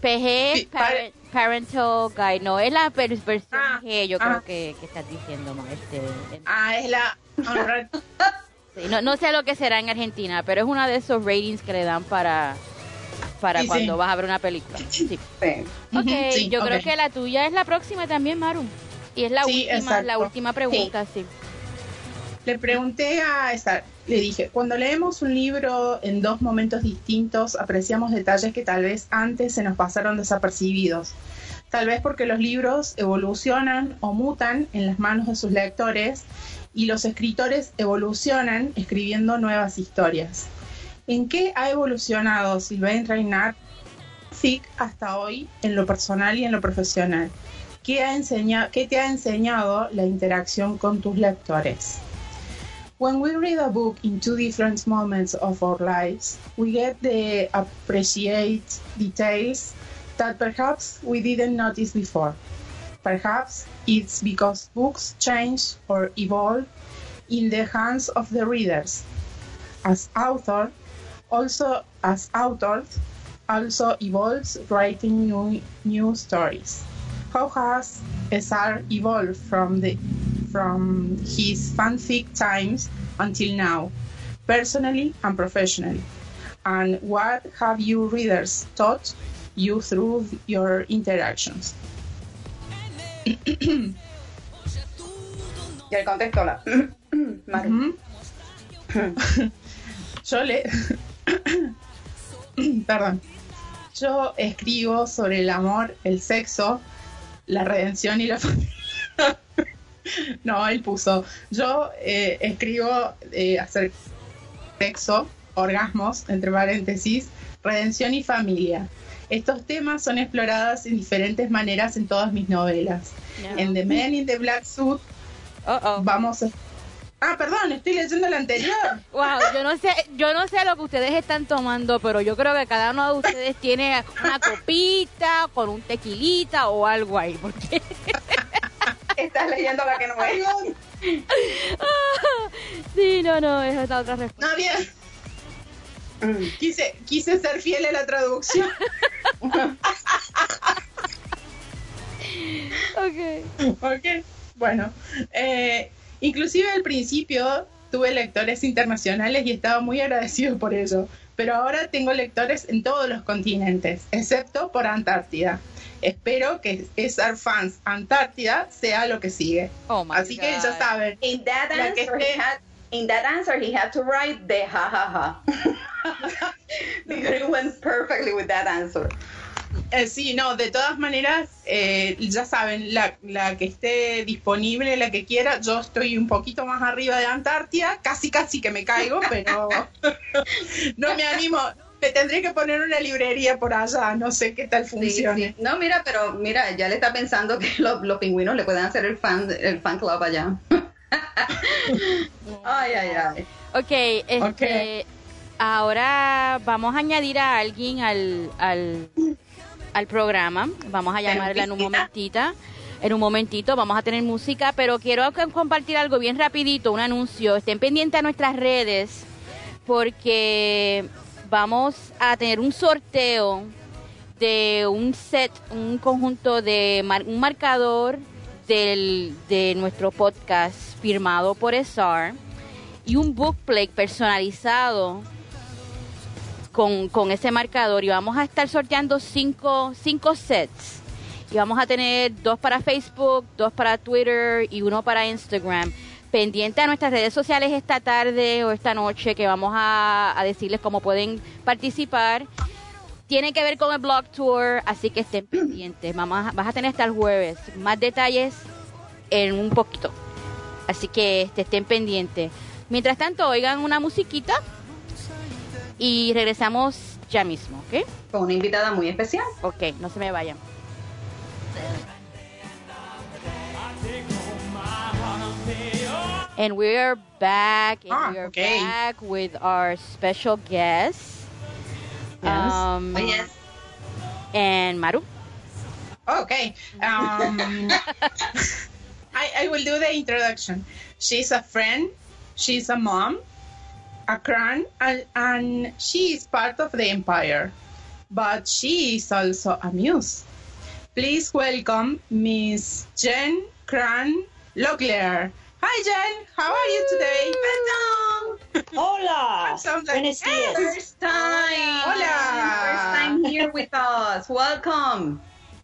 PG pare- parent- Parental Guide. No, es la versión Ah, G, yo ah. creo que, que estás diciendo, ma, este, Ah, es la. sí, no, no sé lo que será en Argentina, pero es uno de esos ratings que le dan para para Sí, cuando sí. vas a ver una película. Sí. Sí. Ok, yo ok. creo que la tuya es la próxima también, Maru. Y es la Sí, última, exacto. la última pregunta, sí. Le pregunté a esta, le dije, cuando leemos un libro en dos momentos distintos, apreciamos detalles que tal vez antes se nos pasaron desapercibidos. Tal vez porque los libros evolucionan o mutan en las manos de sus lectores y los escritores evolucionan escribiendo nuevas historias. ¿En qué ha evolucionado Sylvain Reinhardt FIC hasta hoy en lo personal y en lo profesional? ¿Qué, ha enseña- ¿Qué te ha enseñado la interacción con tus lectores? When we read a book in two different moments of our lives, we get the appreciate details that perhaps we didn't notice before. Perhaps it's because books change or evolve in the hands of the readers. As author, also as authors, also evolves writing new, new stories. How has SR evolved from the from his fanfic times until now, personally and professionally? And what have you readers taught you through your interactions? Y él contestó la. Maru. Yo le. Perdón. Yo escribo sobre el amor, el sexo, la redención y la familia. no, él puso. Yo eh, escribo eh, hacer sexo, orgasmos, entre paréntesis, redención y familia. Estos temas son explorados en diferentes maneras en todas mis novelas. En The Man in the Black Suit vamos a... Ah, perdón, estoy leyendo la anterior. Wow, yo no sé, yo no sé lo que ustedes están tomando, pero yo creo que cada uno de ustedes tiene una copita con un tequilita o algo ahí, porque estás leyendo la que no es. sí, no, no, es otra respuesta. No, bien. Quise, quise ser fiel a la traducción. ok. Ok. Bueno, eh, inclusive al principio tuve lectores internacionales y estaba muy agradecido por ello, pero ahora tengo lectores en todos los continentes, excepto por Antártida. Espero que SR Fans Antártida sea lo que sigue. Oh my Así que ya saben. In that la que answer, he esté- had, in that answer, he had to write the ha ha ha. because it went perfectly with that answer. Eh, sí, no, de todas maneras, eh, ya saben, la, la que esté disponible, la que quiera, yo estoy un poquito más arriba de Antártida, casi casi que me caigo, pero no me animo, me tendré que poner una librería por allá, no sé qué tal Sí, sí. No, mira, pero mira, ya le está pensando que los, los pingüinos le pueden hacer el fan, el fan club allá. ay, ay, ay. Ok, este, ahora vamos a añadir a alguien al, al, al programa. Vamos a llamarla en un visita. momentita. En un momentito vamos a tener música, pero quiero compartir algo bien rapidito, un anuncio. Estén pendientes a nuestras redes porque vamos a tener un sorteo de un set, un conjunto de mar- un marcador del, de nuestro podcast firmado por SR y un bookplate personalizado con, con ese marcador y vamos a estar sorteando cinco, cinco sets y vamos a tener dos para Facebook, dos para Twitter y uno para Instagram. Pendiente a nuestras redes sociales esta tarde o esta noche que vamos a, a decirles cómo pueden participar. Tiene que ver con el blog tour, así que estén pendientes. Vamos a- vas a tener hasta el jueves más detalles en un poquito. Así que este, estén pendientes. Mientras tanto, oigan una musiquita y regresamos ya mismo, ¿ok? Con una invitada muy especial. Ok, no se me vayan. And we're back, and Ah, we are okay. back with our special guest, Yes. um, Oh, yes. and Maru. Okay. Um, I, I will do the introduction. She's a friend, she's a mom, a cran, and, and she is part of the empire. But she is also a muse. Please welcome Miss Jen Cran Locklear. Hi Jen, how are you today? Hola. Sounds like- Buenos dias. First time. Hola. First time here with us. Welcome.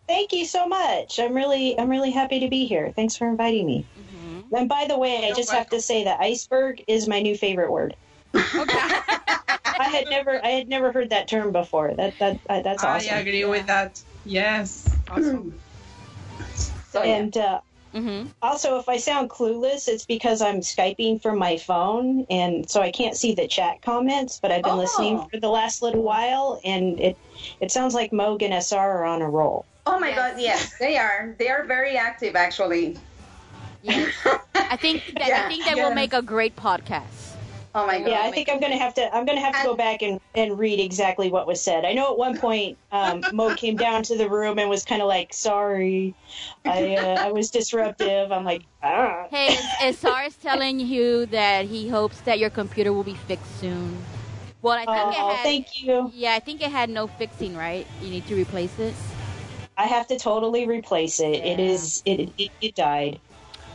Thank you so much. I'm really I'm really happy to be here. Thanks for inviting me. And by the way, I You're just have to say that iceberg is my new favorite word. I had never I had never heard that term before. That that uh, that's awesome. I agree with that. Yes. Awesome. So, yeah. And uh, Mm-hmm. also, if I sound clueless, it's because I'm skyping from my phone, and so I can't see the chat comments. But I've been Oh. listening for the last little while, and it it sounds like Moog and SR are on a roll. Oh my God, yes, they are. They are very active, actually. Yes. I think that I think that Yeah. will make a great podcast. Oh my God. Yeah, I think I'm gonna have to. I'm gonna have to go back and, and read exactly what was said. I know at one point um, Mo came down to the room and was kind of like, "Sorry, I uh, I was disruptive." I'm like, ah. Hey, Sar is telling you that he hopes that your computer will be fixed soon. Well, I think it Oh, had. thank you. Yeah, I think it had no fixing, right? You need to replace it. I have to totally replace it. It Yeah. is it, it it died,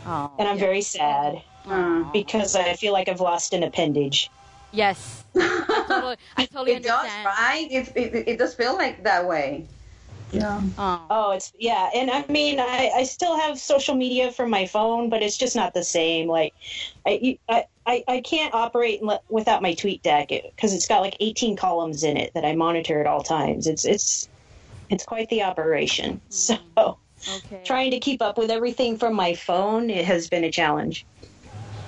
Oh, and I'm very sad Uh, because I feel like I've lost an appendage. yes. I totally, I totally it does, right? It, it, it does feel like that way. Yeah. Oh. Oh, it's yeah, and I mean, I, I still have social media from my phone, but it's just not the same. Like, I I, I, I can't operate without my tweet deck because it's got like 18 columns in it that I monitor at all times. It's it's it's quite the operation. So Okay. trying to keep up with everything from my phone it has been a challenge.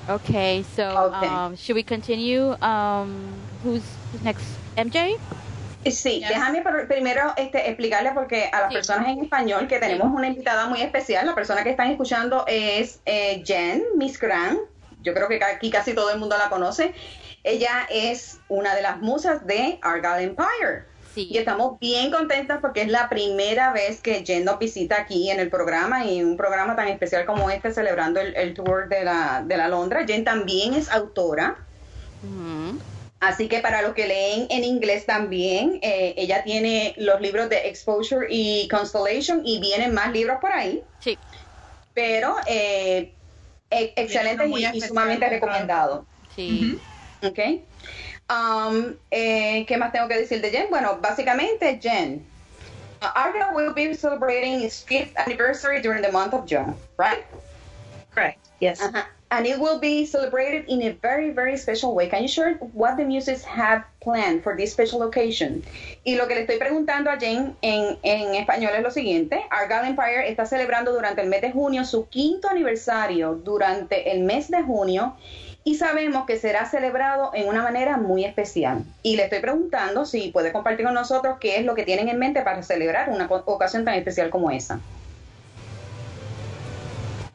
Okay. So, Okay. um, should we continue? Um, who's next? MJ. Sí, Yes. déjame por- primero este, explicarle porque a las Sí. personas en español que tenemos una invitada muy especial, la persona que están escuchando es eh, Jen Miss Grant. Yo creo que aquí casi todo el mundo la conoce. Ella es una de las musas de Argyle Empire. Sí. Y estamos bien contentas porque es la primera vez que Jen nos visita aquí en el programa y un programa tan especial como este celebrando el, el tour de la, de la Londra. Jen también es autora. Así que para los que leen en inglés también, eh, ella tiene los libros de Exposure y Constellation y vienen más libros por ahí, Sí. pero eh, e- excelentes y, sumamente recomendado. Sí. ¿Ok? Um, eh, ¿Qué más tengo que decir de Jen? Bueno, básicamente Jen. Uh, Argyle will be celebrating its fifth anniversary during the month of June, right? Correct. Yes. Uh-huh. And it will be celebrated in a very, very special way. Can you share what the muses have planned for this special occasion? Y lo que le estoy preguntando a Jane en, en español es lo siguiente. Argyle Empire está celebrando durante el mes de junio su quinto aniversario durante el mes de junio y sabemos que será celebrado en una manera muy especial. Y le estoy preguntando si puede compartir con nosotros qué es lo que tienen en mente para celebrar una ocasión tan especial como esa.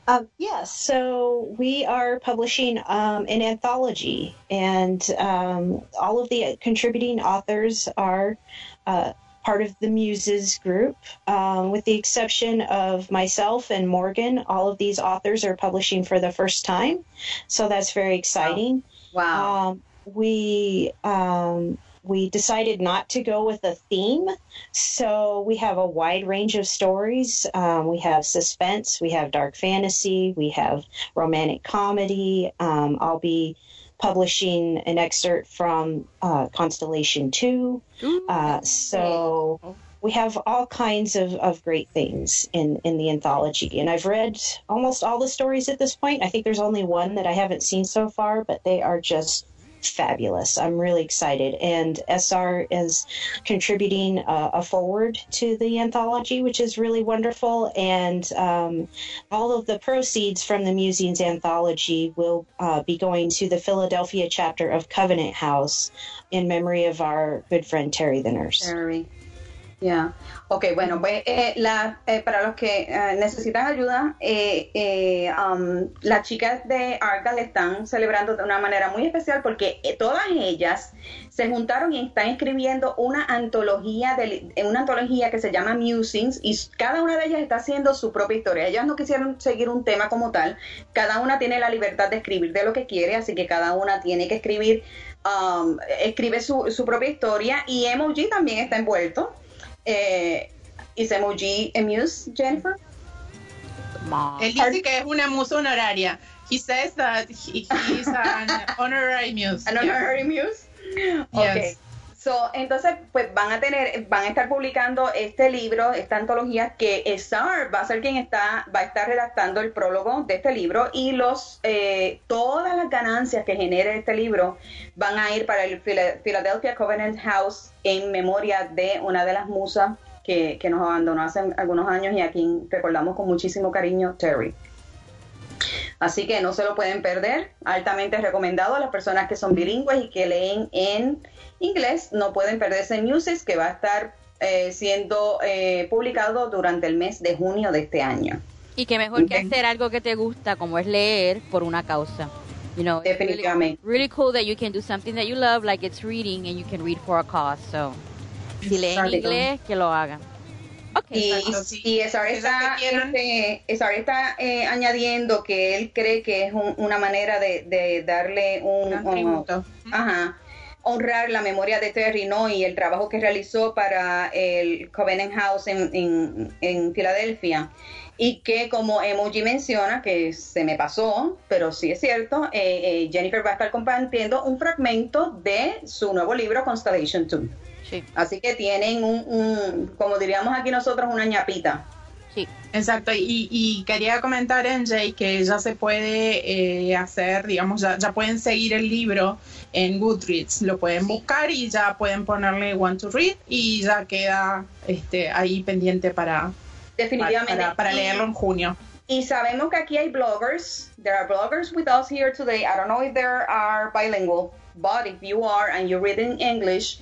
Um, yes, so we are publishing um, an anthology, and um, all of the contributing authors are uh, part of the Muses group, um, with the exception of myself and Morgan. All of these authors are publishing for the first time, so that's very exciting. Wow. Um, we um, we decided not to go with a theme, so we have a wide range of stories. Um, we have suspense, we have dark fantasy, we have romantic comedy. Um, I'll be publishing an excerpt from uh, Constellation Two. Uh, so we have all kinds of, of great things in, in the anthology. And I've read almost all the stories at this point. I think there's only one that I haven't seen so far, but they are just fabulous. I'm really excited. And SR is contributing uh, a forward to the anthology, which is really wonderful. And um, all of the proceeds from the Musings anthology will uh, be going to the Philadelphia chapter of Covenant House in memory of our good friend Terry the nurse. Terry. Ya. Ok, bueno, pues eh, la, eh, para los que eh, necesitan ayuda, eh, eh, um, las chicas de Argyle están celebrando de una manera muy especial porque todas ellas se juntaron y están escribiendo una antología, de, una antología que se llama Musings y cada una de ellas está haciendo su propia historia. Ellas no quisieron seguir un tema como tal, cada una tiene la libertad de escribir de lo que quiere, así que cada una tiene que escribir, um, escribe su, su propia historia y Emoji también está envuelto. Eh, ¿Is emoji a muse, Jennifer? Mom. Él dice que es una musa honoraria. He says that he, he's an honorary muse. An honorary muse? Okay. Yes. So, entonces, pues van a tener, van a estar publicando este libro, esta antología, que SAR va a ser quien está, va a estar redactando el prólogo de este libro y los, eh, todas las ganancias que genere este libro van a ir para el Phila- Philadelphia Covenant House en memoria de una de las musas que, que nos abandonó hace algunos años y a quien recordamos con muchísimo cariño, Terry. Así que no se lo pueden perder, altamente recomendado a las personas que son bilingües y que leen en inglés, no pueden perderse Muses que va a estar eh, siendo eh, publicado durante el mes de junio de este año. Y que mejor que hacer algo que te gusta, como es leer por una causa. You know, it's really, Definitivamente. really cool that you can do something that you love, like it's reading, and you can read for a cause. So, si leen inglés, que lo hagan. Okay. Y, sí. y Esar está, este, Esar está eh, añadiendo que él cree que es un- una manera de, de darle un, Un ajá, honrar la memoria de Terry ¿no? y el trabajo que realizó para el Covenant House en, en, en Filadelfia. Y que como Emoji menciona, que se me pasó, pero sí es cierto, eh, eh, Jennifer va a estar compartiendo un fragmento de su nuevo libro Constellation 2. Sí, Así que tienen un, un, como diríamos aquí nosotros, una ñapita. sí. Exacto, y, y quería comentar, NJ, que ya se puede eh, hacer, digamos, ya, ya pueden seguir el libro en Goodreads, lo pueden buscar y ya pueden ponerle Want to Read y ya queda este, ahí pendiente para, Definitivamente. para, para leerlo en junio. Y sabemos que aquí hay bloggers. There are bloggers with us here today. I don't know if there are bilingual, but if you are and you read in English,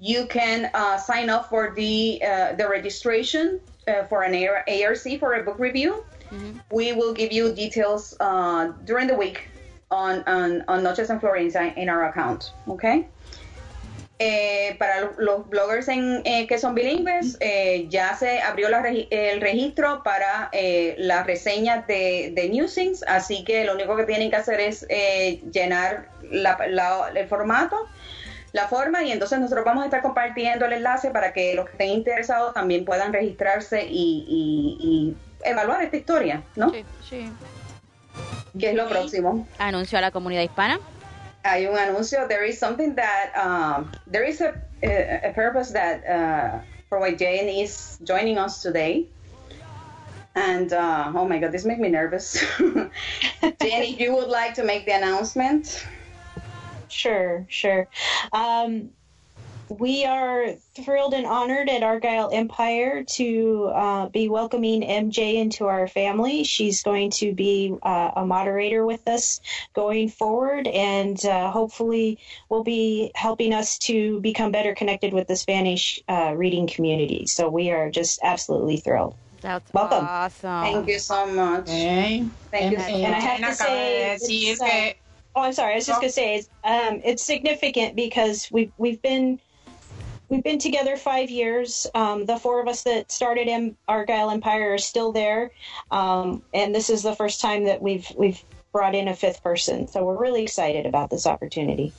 you can uh, sign up for the uh, the registration uh, for an ARC for a book review. We will give you details uh, during the week on, on, on Noches en Florencia in our account. Okay. Eh, para los bloggers en, eh, que son bilingües, eh, ya se abrió la regi- el registro para eh, las reseñas de, de Newsings, así que lo único que tienen que hacer es eh, llenar la- la- el formato, la forma, y entonces nosotros vamos a estar compartiendo el enlace para que los que estén interesados también puedan registrarse y, y- y evaluar esta historia, ¿no? Sí, sí. Que es lo próximo. Anuncio a la comunidad hispana. hay un anuncio. There is something that um, there is a, a, a purpose that uh, for why Jane is joining us today. And uh, oh my God, this makes me nervous. Jane, if you would like to make the announcement. Sure, sure. Um, we are thrilled and honored at Argyle Empire to uh, be welcoming MJ into our family. She's going to be uh, a moderator with us going forward, and uh, hopefully, will be helping us to become better connected with the Spanish uh, reading community. So we are just absolutely thrilled. That's Welcome. awesome. Thank you so much. Ok. Thank you. Eh, And I have Jen to acaba say, de decir it's, que Oh, I'm sorry. I was just gonna say it's um, it's significant because we've we've been we've been together five years. Um, the four of us that started M- Argyle Empire are still there, um, and this is the first time that we've we've brought in a fifth person. So we're really excited about this opportunity.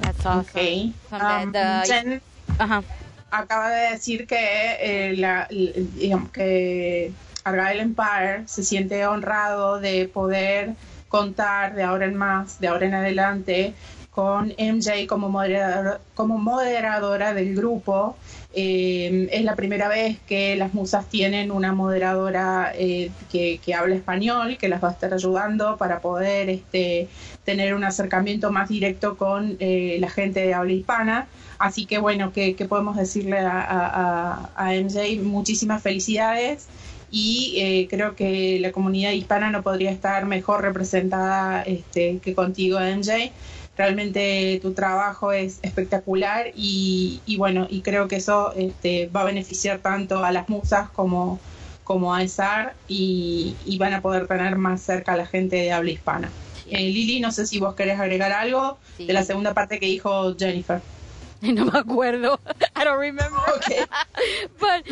That's awesome. Ok. From Um, the- the- Jen Ajá. acaba de decir que, eh, la, digamos que Argyle Empire se siente honrado de poder contar de ahora en más, de ahora en adelante, con MJ como, moderador- como moderadora del grupo. Eh, es la primera vez que las musas tienen una moderadora eh, que, habla español, que las va a estar ayudando para poder este, tener un acercamiento más directo con eh, la gente de habla hispana. Así que bueno, ¿qué, podemos decirle a MJ? Muchísimas felicidades y eh, creo que la comunidad hispana no podría estar mejor representada este, que contigo, MJ. Realmente tu trabajo es espectacular y, y bueno, y creo que eso este, va a beneficiar tanto a las musas como, como a ESAR y, y van a poder tener más cerca a la gente de habla hispana. Eh, Lili, no sé si vos querés agregar algo Sí. de la segunda parte que dijo Jennifer. No me acuerdo. I don't remember. Ok. But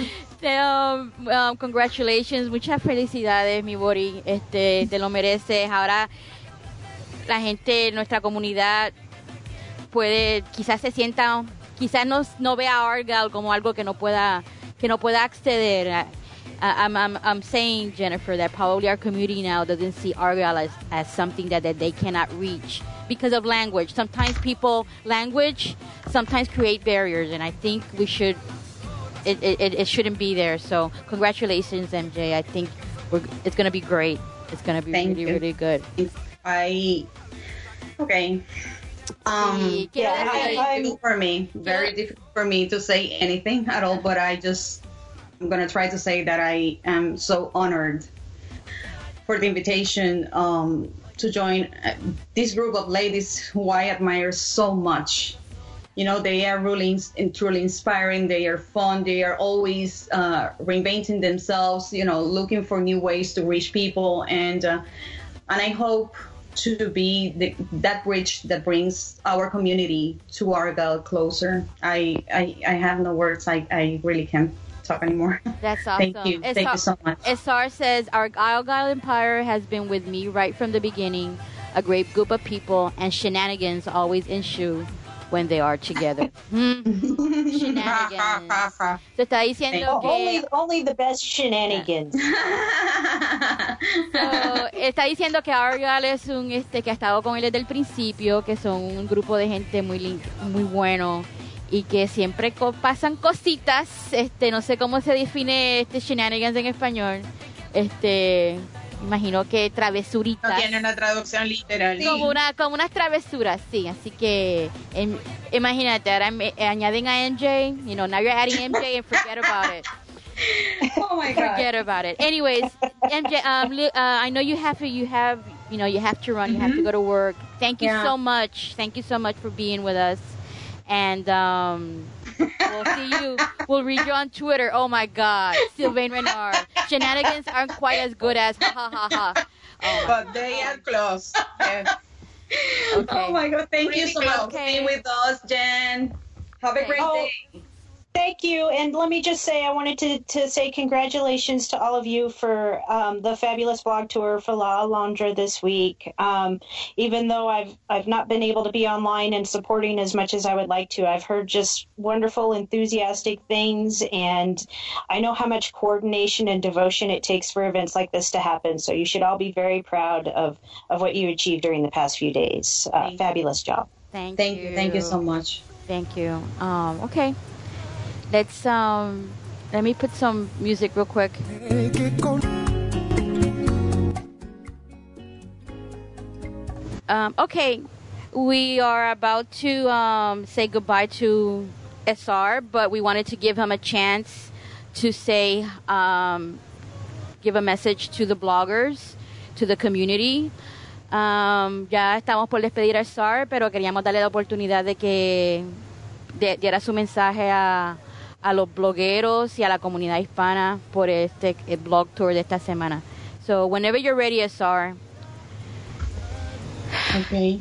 um, um, congratulations, muchas felicidades, mi Bori. Este, te lo mereces. Ahora la gente, nuestra comunidad puede, quizás se sienta, quizás no, no vea a Argyle como algo que no pueda, que no pueda acceder. I'm, I'm, I'm saying, Jennifer, that probably our community now doesn't see Argyle as, as something that, that they cannot reach because of language. Sometimes people, language, sometimes create barriers, and I think we should it, it, it shouldn't be there. So congratulations, MJ. I think we're, it's going to be great. It's going to be Thank really, you. really good. I okay. Um, yeah, I- difficult for me. Very difficult for me to say anything at all. But I just I'm gonna try to say that I am so honored for the invitation um, to join uh, this group of ladies who I admire so much. You know, they are really and truly inspiring. They are fun. They are always uh, reinventing themselves. You know, looking for new ways to reach people, and uh, and I hope to be the, that bridge that brings our community to Argyle closer. I I, I have no words. I, I really can't talk anymore. That's awesome. Thank you. SR, Thank you so much. SR says our Argyle Empire has been with me right from the beginning. A great group of people and shenanigans always ensue when they are together. Hmm. Shenanigans. Se está diciendo Oh, only que only the best shenanigans. So, está diciendo que Argyle es un este que ha estado con él desde el principio, que son un grupo de gente muy lin- muy bueno y que siempre co- pasan cositas, este no sé cómo se define este shenanigans en español. Este, imagino que No travesuritas. tiene una traducción literal. como una como unas travesuras, sí, así que em, imagínate, ahora me- añaden a MJ, you know, now you're adding MJ and forget about it. oh my god. forget about it. Anyways, MJ, um, uh, I know you have to, you have, you know, you have to run, you have to go to work. Thank you Yeah. so much. Thank you so much for being with us. And um, we'll see you. We'll read you on Twitter. Oh my God, Sylvain Renard. Shenanigans aren't quite as good as ha ha ha ha. Oh But they are close. Yes. Okay. Oh my God! Thank you Pretty so much close. for being with us, Jen. Have a Okay. great Oh. Day. Thank you. And let me just say, I wanted to, to say congratulations to all of you for um, the fabulous blog tour for La Alondra this week. Um, even though I've I've not been able to be online and supporting as much as I would like to, I've heard just wonderful, enthusiastic things, and I know how much coordination and devotion it takes for events like this to happen. So you should all be very proud of of what you achieved during the past few days. Uh, fabulous job. Thank, Thank you. Thank you so much. Thank you. Um, okay. Let's um let me put some music real quick. Um, okay, we are about to um, say goodbye to SR, but we wanted to give him a chance to say, um, give a message to the bloggers, to the community. Um, ya estamos por despedir a SR, pero queríamos darle la oportunidad de que diera su mensaje a, a los blogueros y a la comunidad hispana por este blog tour de esta semana. So, whenever you're ready, SR. Ok.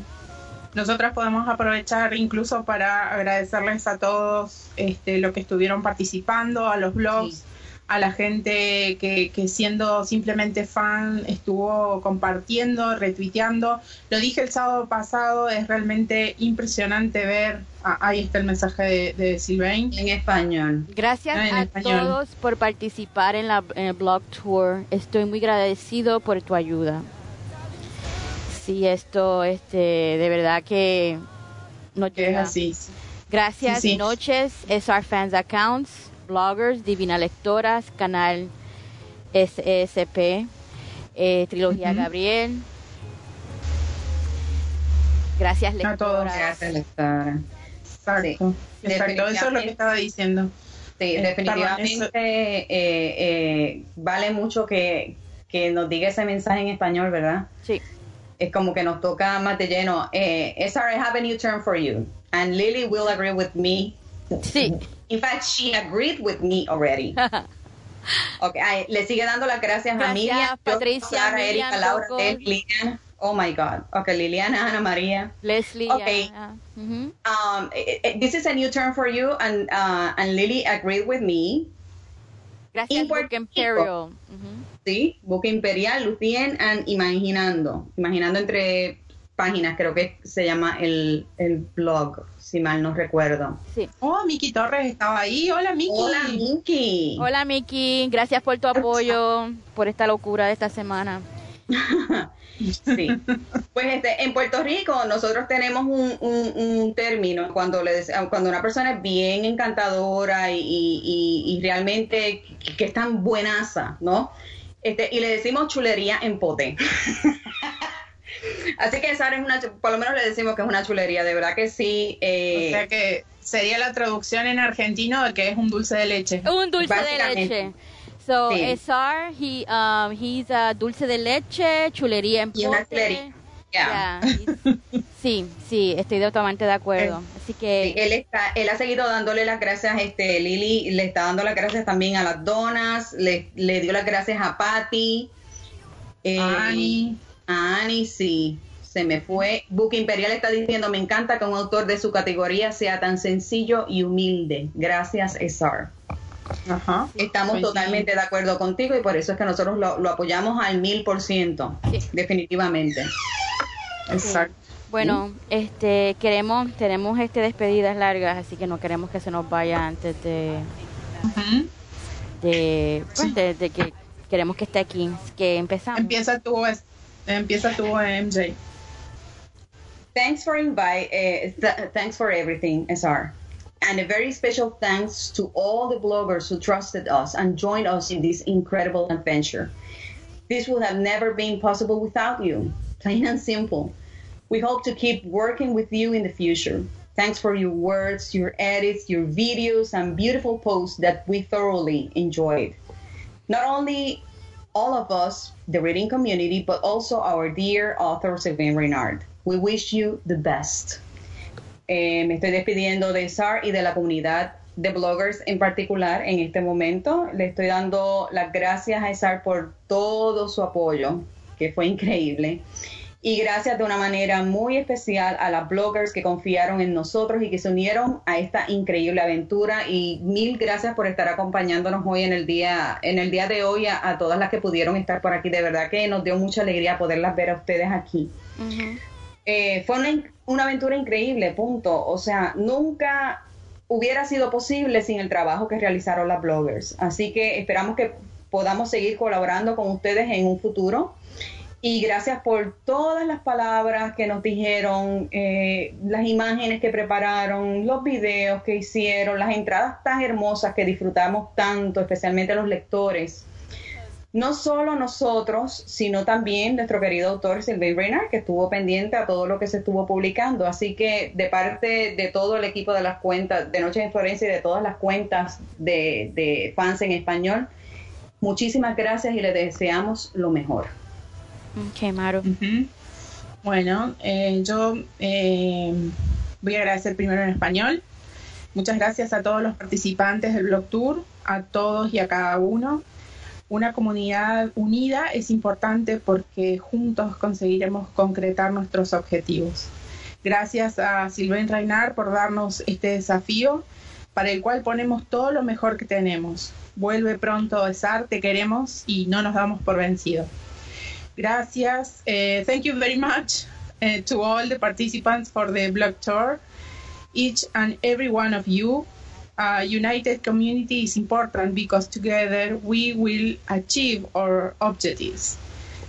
Nosotras podemos aprovechar incluso para agradecerles a todos este, lo que estuvieron participando, a los blogs, Sí. A la gente que, que siendo simplemente fan estuvo compartiendo, retuiteando. Lo dije el sábado pasado, es realmente impresionante ver. ah, ahí está el mensaje de, de Sylvain. En español. Gracias Ah, en a español. todos por participar en, la, en el blog tour. Estoy muy agradecido por tu ayuda. Sí, esto, este, de verdad que Que es llega. así. Gracias, Sí, sí. noches, SR Fans Accounts, bloggers, Divina Lectoras, canal SSP, eh, Trilogía. Gabriel. Gracias, A todos. lectoras. Gracias, Lectora. Exacto. Exacto, eso es lo que estaba diciendo. Sí, Eh, definitivamente eh, eh, vale mucho que, que nos diga ese mensaje en español, ¿verdad? Sí. Es como que nos toca más de lleno. Eh, SR, I have a new term for you. And Lily will agree with me. Sí. In fact, she agreed with me already. Okay, ay, le sigue dando las gracias, a Gracias, Miriam, yo, Patricia, Clara, Miriam, Erika, Laura. Ted, Liliana. Oh my God. Okay, Liliana, Ana María. Leslie. Okay. ah, ah, ujú. Um, eh, eh, this is a new term for you, and uh, and Lily agreed with me. Gracias, Puerto Book Imperial. Ujú. Sí, Boca Imperial, Lucien and Imaginando. Imaginando entre páginas, creo que se llama el, el blog, si mal no recuerdo. Sí. Oh, Miki Torres estaba ahí. Hola, Miki. Hola, Miki. Hola, Miki. Gracias por tu apoyo, por esta locura de esta semana. Sí. Pues este, en Puerto Rico nosotros tenemos un, un- un término cuando le cuando una persona es bien encantadora y, y- realmente que, que es tan buenaza, ¿no? Este, y le decimos chulería en pote. Así que Sara es una, por lo menos le decimos que es una chulería, de verdad que sí. eh, O sea que sería la traducción en argentino de que es un dulce de leche. Un dulce de leche. So, Sí. SR, he, um, he's a dulce de leche, chulería en Y una pote. chulería. Yeah. Sí, sí, estoy totalmente de acuerdo. Así Sí, que, él está, él ha seguido dándole las gracias, este, Lili le está dando las gracias también a las donas, le, le dio las gracias a Patty, eh, Ani. Ani, sí, se me fue. Book Imperial está diciendo, me encanta que un autor de su categoría sea tan sencillo y humilde. Gracias, Esar. Ajá. Estamos Pues sí. totalmente de acuerdo contigo y por eso es que nosotros lo, lo apoyamos al mil por ciento, definitivamente. Exacto. bueno, este, queremos, tenemos este despedidas largas, así que no queremos que se nos vaya antes de, pues, Sí. de, de que queremos que esté aquí, que empezamos. Empieza tu, empieza tu MJ. Thanks for invite. Uh, th- thanks for everything, SR. And a very special thanks to all the bloggers who trusted us and joined us in this incredible adventure. This would have never been possible without you. Plain and simple. We hope to keep working with you in the future. Thanks for your words, your edits, your videos, and beautiful posts that we thoroughly enjoyed. Not only all of us, the reading community, but also our dear author, Sylvain Reynard. We wish you the best. Eh, me estoy despidiendo de SAR y de la comunidad de bloggers en particular en este momento. Le estoy dando las gracias a SAR por todo su apoyo, que fue increíble. Y gracias de una manera muy especial a las bloggers que confiaron en nosotros y que se unieron a esta increíble aventura. Y mil gracias por estar acompañándonos hoy en el día, en el día de hoy a, todas las que pudieron estar por aquí. De verdad que nos dio mucha alegría poderlas ver a ustedes aquí. Eh, fue una, una aventura increíble, punto. O sea, nunca hubiera sido posible sin el trabajo que realizaron las bloggers. Así que esperamos que podamos seguir colaborando con ustedes en un futuro y gracias por todas las palabras que nos dijeron, eh, las imágenes que prepararon, los videos que hicieron, las entradas tan hermosas que disfrutamos tanto, especialmente los lectores. No solo nosotros, sino también nuestro querido autor Sylvain Reynard, que estuvo pendiente a todo lo que se estuvo publicando. Así que de parte de todo el equipo de las cuentas de Noche en Florencia y de todas las cuentas de, de fans en español, muchísimas gracias y les deseamos lo mejor. Ok, Maru. Bueno, eh, yo eh, voy a agradecer primero en español. Muchas gracias a todos los participantes del Blog Tour, a todos y a cada uno. Una comunidad unida es importante porque juntos conseguiremos concretar nuestros objetivos. Gracias a Silvain Reinar por darnos este desafío para el cual ponemos todo lo mejor que tenemos. Vuelve pronto, Esar, te queremos y no nos damos por vencidos. Gracias. Uh, thank you very much uh, to all the participants for the blog tour. Each and every one of you. Uh, united community is important because together we will achieve our objectives.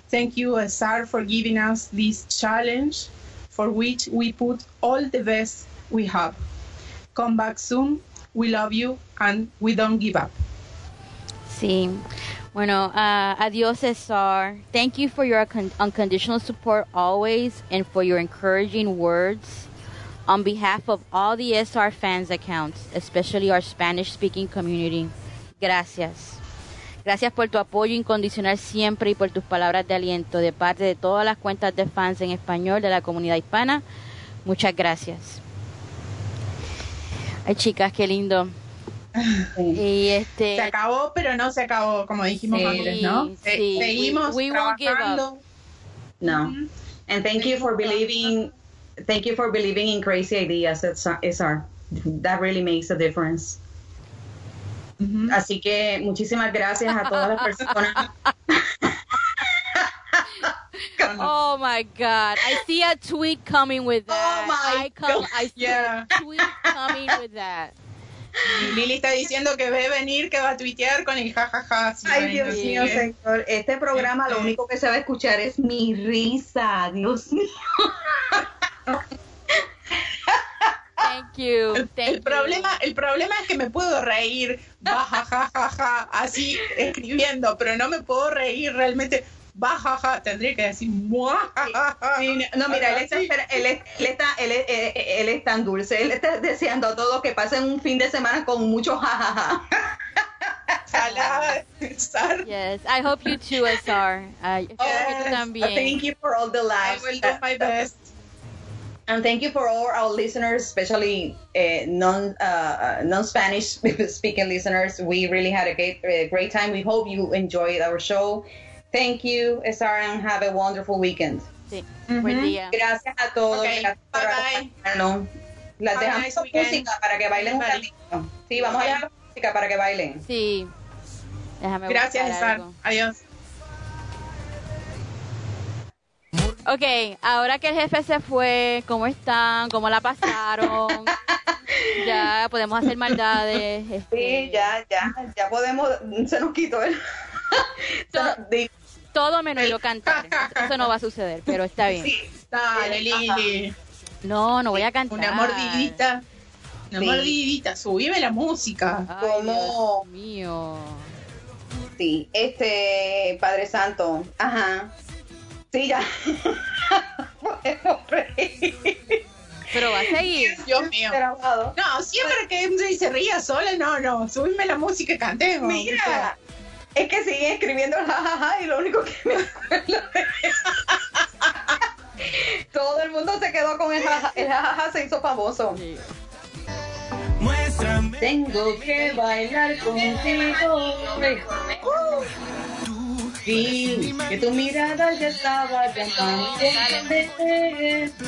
Thank you, Asar, for giving us this challenge for which we put all the best we have. Come back soon. We love you and we don't give up. Sí. Bueno, uh, adiós, Cesar. Thank you for your unconditional support always and for your encouraging words. On behalf of all the SR fans accounts, especially our Spanish speaking community, gracias. Gracias por tu apoyo incondicional siempre y por tus palabras de aliento de parte de todas las cuentas de fans en español de la comunidad hispana. Muchas gracias. Ay, chicas, qué lindo. Y este se acabó, pero no se acabó, como dijimos antes, ¿no? Seguimos we, trabajando. No. And thank you for believing thank you for believing in crazy ideas SR. That really makes a difference. Así que muchísimas gracias a todas las personas. oh my god. I see a tweet coming with oh that. Oh my I come, I see a tweet coming with that. Lili está diciendo que ve venir, que va a tuitear con el jajaja. Ay, Dios mío, señor. Este programa lo único que se va a escuchar es mi risa. Dios mío. Thank you. el, problema, el problema es que me puedo reír, jajajaja, así escribiendo, pero no me puedo reír realmente bajaja, tendría que decir no, mira, él, está, él, está, él, él, es tan dulce, él está deseando a todos que pasen un fin de semana con mucho jajaja. yes, I hope you too, Sar. Uh, Thank you for all the lives. I will do my best. And thank you for all our listeners, especially uh, non uh, uh non Spanish speaking listeners. We really had a great, uh, great time. We hope you enjoyed our show. Thank you, Sarah, and have a wonderful weekend. Sí. Buen día. Gracias a todos. Okay. Gracias por bye bye. Las dejamos con música para que bailen un ratito. Sí, vamos a dejar música para que bailen. Sí. Déjame Gracias, César. Adiós. Ok, ahora que el jefe se fue, ¿cómo están? ¿Cómo la pasaron? ya podemos hacer maldades. Este... Sí, ya, ya, ya podemos, se nos quitó el... todo, menos yo cantar. Eso no va a suceder, pero está bien. Sí, dale, Lili. No, no voy a cantar. Una mordidita. Una mordidita. Subime la música. Como... Dios mío. Sí, este, Padre Santo. Ajá. Sí, ya. Pero va a seguir. Dios mío. No, siempre que se ría sola, no, no. Subime la música y cantemos. Mira. Es que siguen escribiendo jajaja y lo único que me acuerdo Todo el mundo se quedó con el jajaja el jajaja se hizo famoso. Sí. Tengo que bailar contigo. Sí, que tu mirada ya estaba llamando.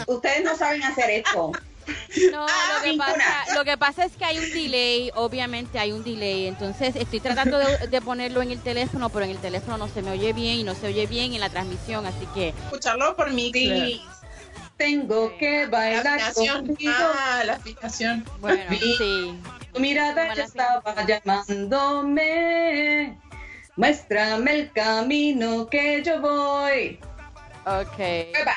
Ustedes no saben hacer esto. No, Ah, lo, que ninguna. pasa, lo que pasa es que hay un delay, obviamente hay un delay, entonces estoy tratando de, de ponerlo en el teléfono, pero en el teléfono no se me oye bien y no se oye bien en la transmisión, así que Escucharlo por mí. Sí, tengo que La bailar contigo. Ah, la afinación. bueno, Sí. sí. Tu mirada ya la estaba llamándome. Muéstrame el camino que yo voy. Ok. Epa,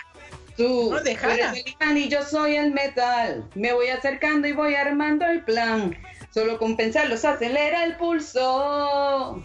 Tú, No, tú déjala. eres el imán y yo soy el metal. Me voy acercando y voy armando el plan. Solo con pensarlo se acelera el pulso.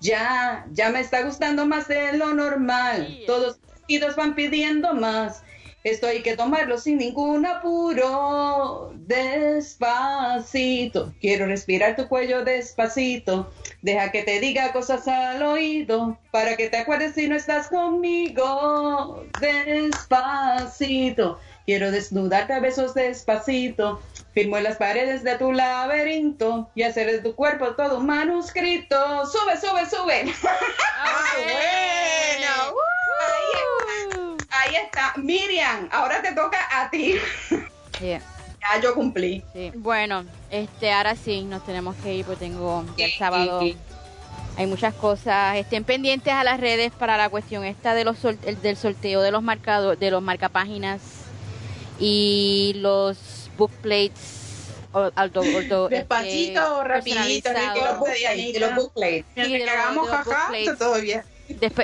Ya, ya me está gustando más de lo normal. Todos los van pidiendo más. Esto hay que tomarlo sin ningún apuro. Despacito. Quiero respirar tu cuello despacito. Deja que te diga cosas al oído. Para que te acuerdes si no estás conmigo. Despacito. Quiero desnudarte a besos despacito. Firmo en las paredes de tu laberinto y hacer de tu cuerpo todo un manuscrito. Sube, sube, sube. Ah, bueno. Ahí está. Miriam, ahora te toca a ti. Yeah, Ya yo cumplí. sí. Bueno, este, ahora sí, nos tenemos que ir porque tengo ya el sábado. Hay muchas cosas. Estén pendientes a las redes para la cuestión esta de los sol- el- del sorteo de los marcados, de los marcapáginas y los book plates. o- alto- alto- Despacito, este, rapidito, personalizados. los bookplates, bookplates. De que hagamos jaja, bookplates. todo bien.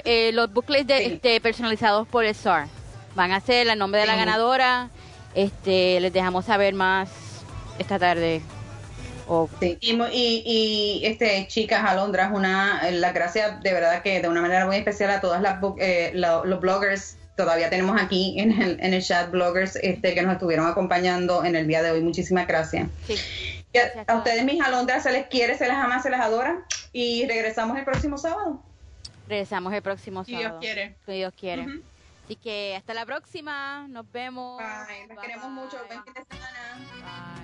Eh, los booklets de, Sí. este, personalizados por el SAR van a ser el nombre de la Sí. ganadora. Este, les dejamos saber más esta tarde. O Sí, y, y, y, este, chicas, Alondras, una, las gracias de verdad que de una manera muy especial a todas las eh, lo- los bloggers. Todavía tenemos aquí en el, en el chat bloggers este, que nos estuvieron acompañando en el día de hoy. Muchísimas gracias. sí, a- a ustedes, mis alondras, se les quiere, se les ama, se les adora. Y regresamos el próximo sábado. Regresamos el próximo Si Dios sábado. quiere. Si Dios quiere. Así que hasta la próxima. Nos vemos. Bye. Queremos mucho. Buen fin de semana. Bye.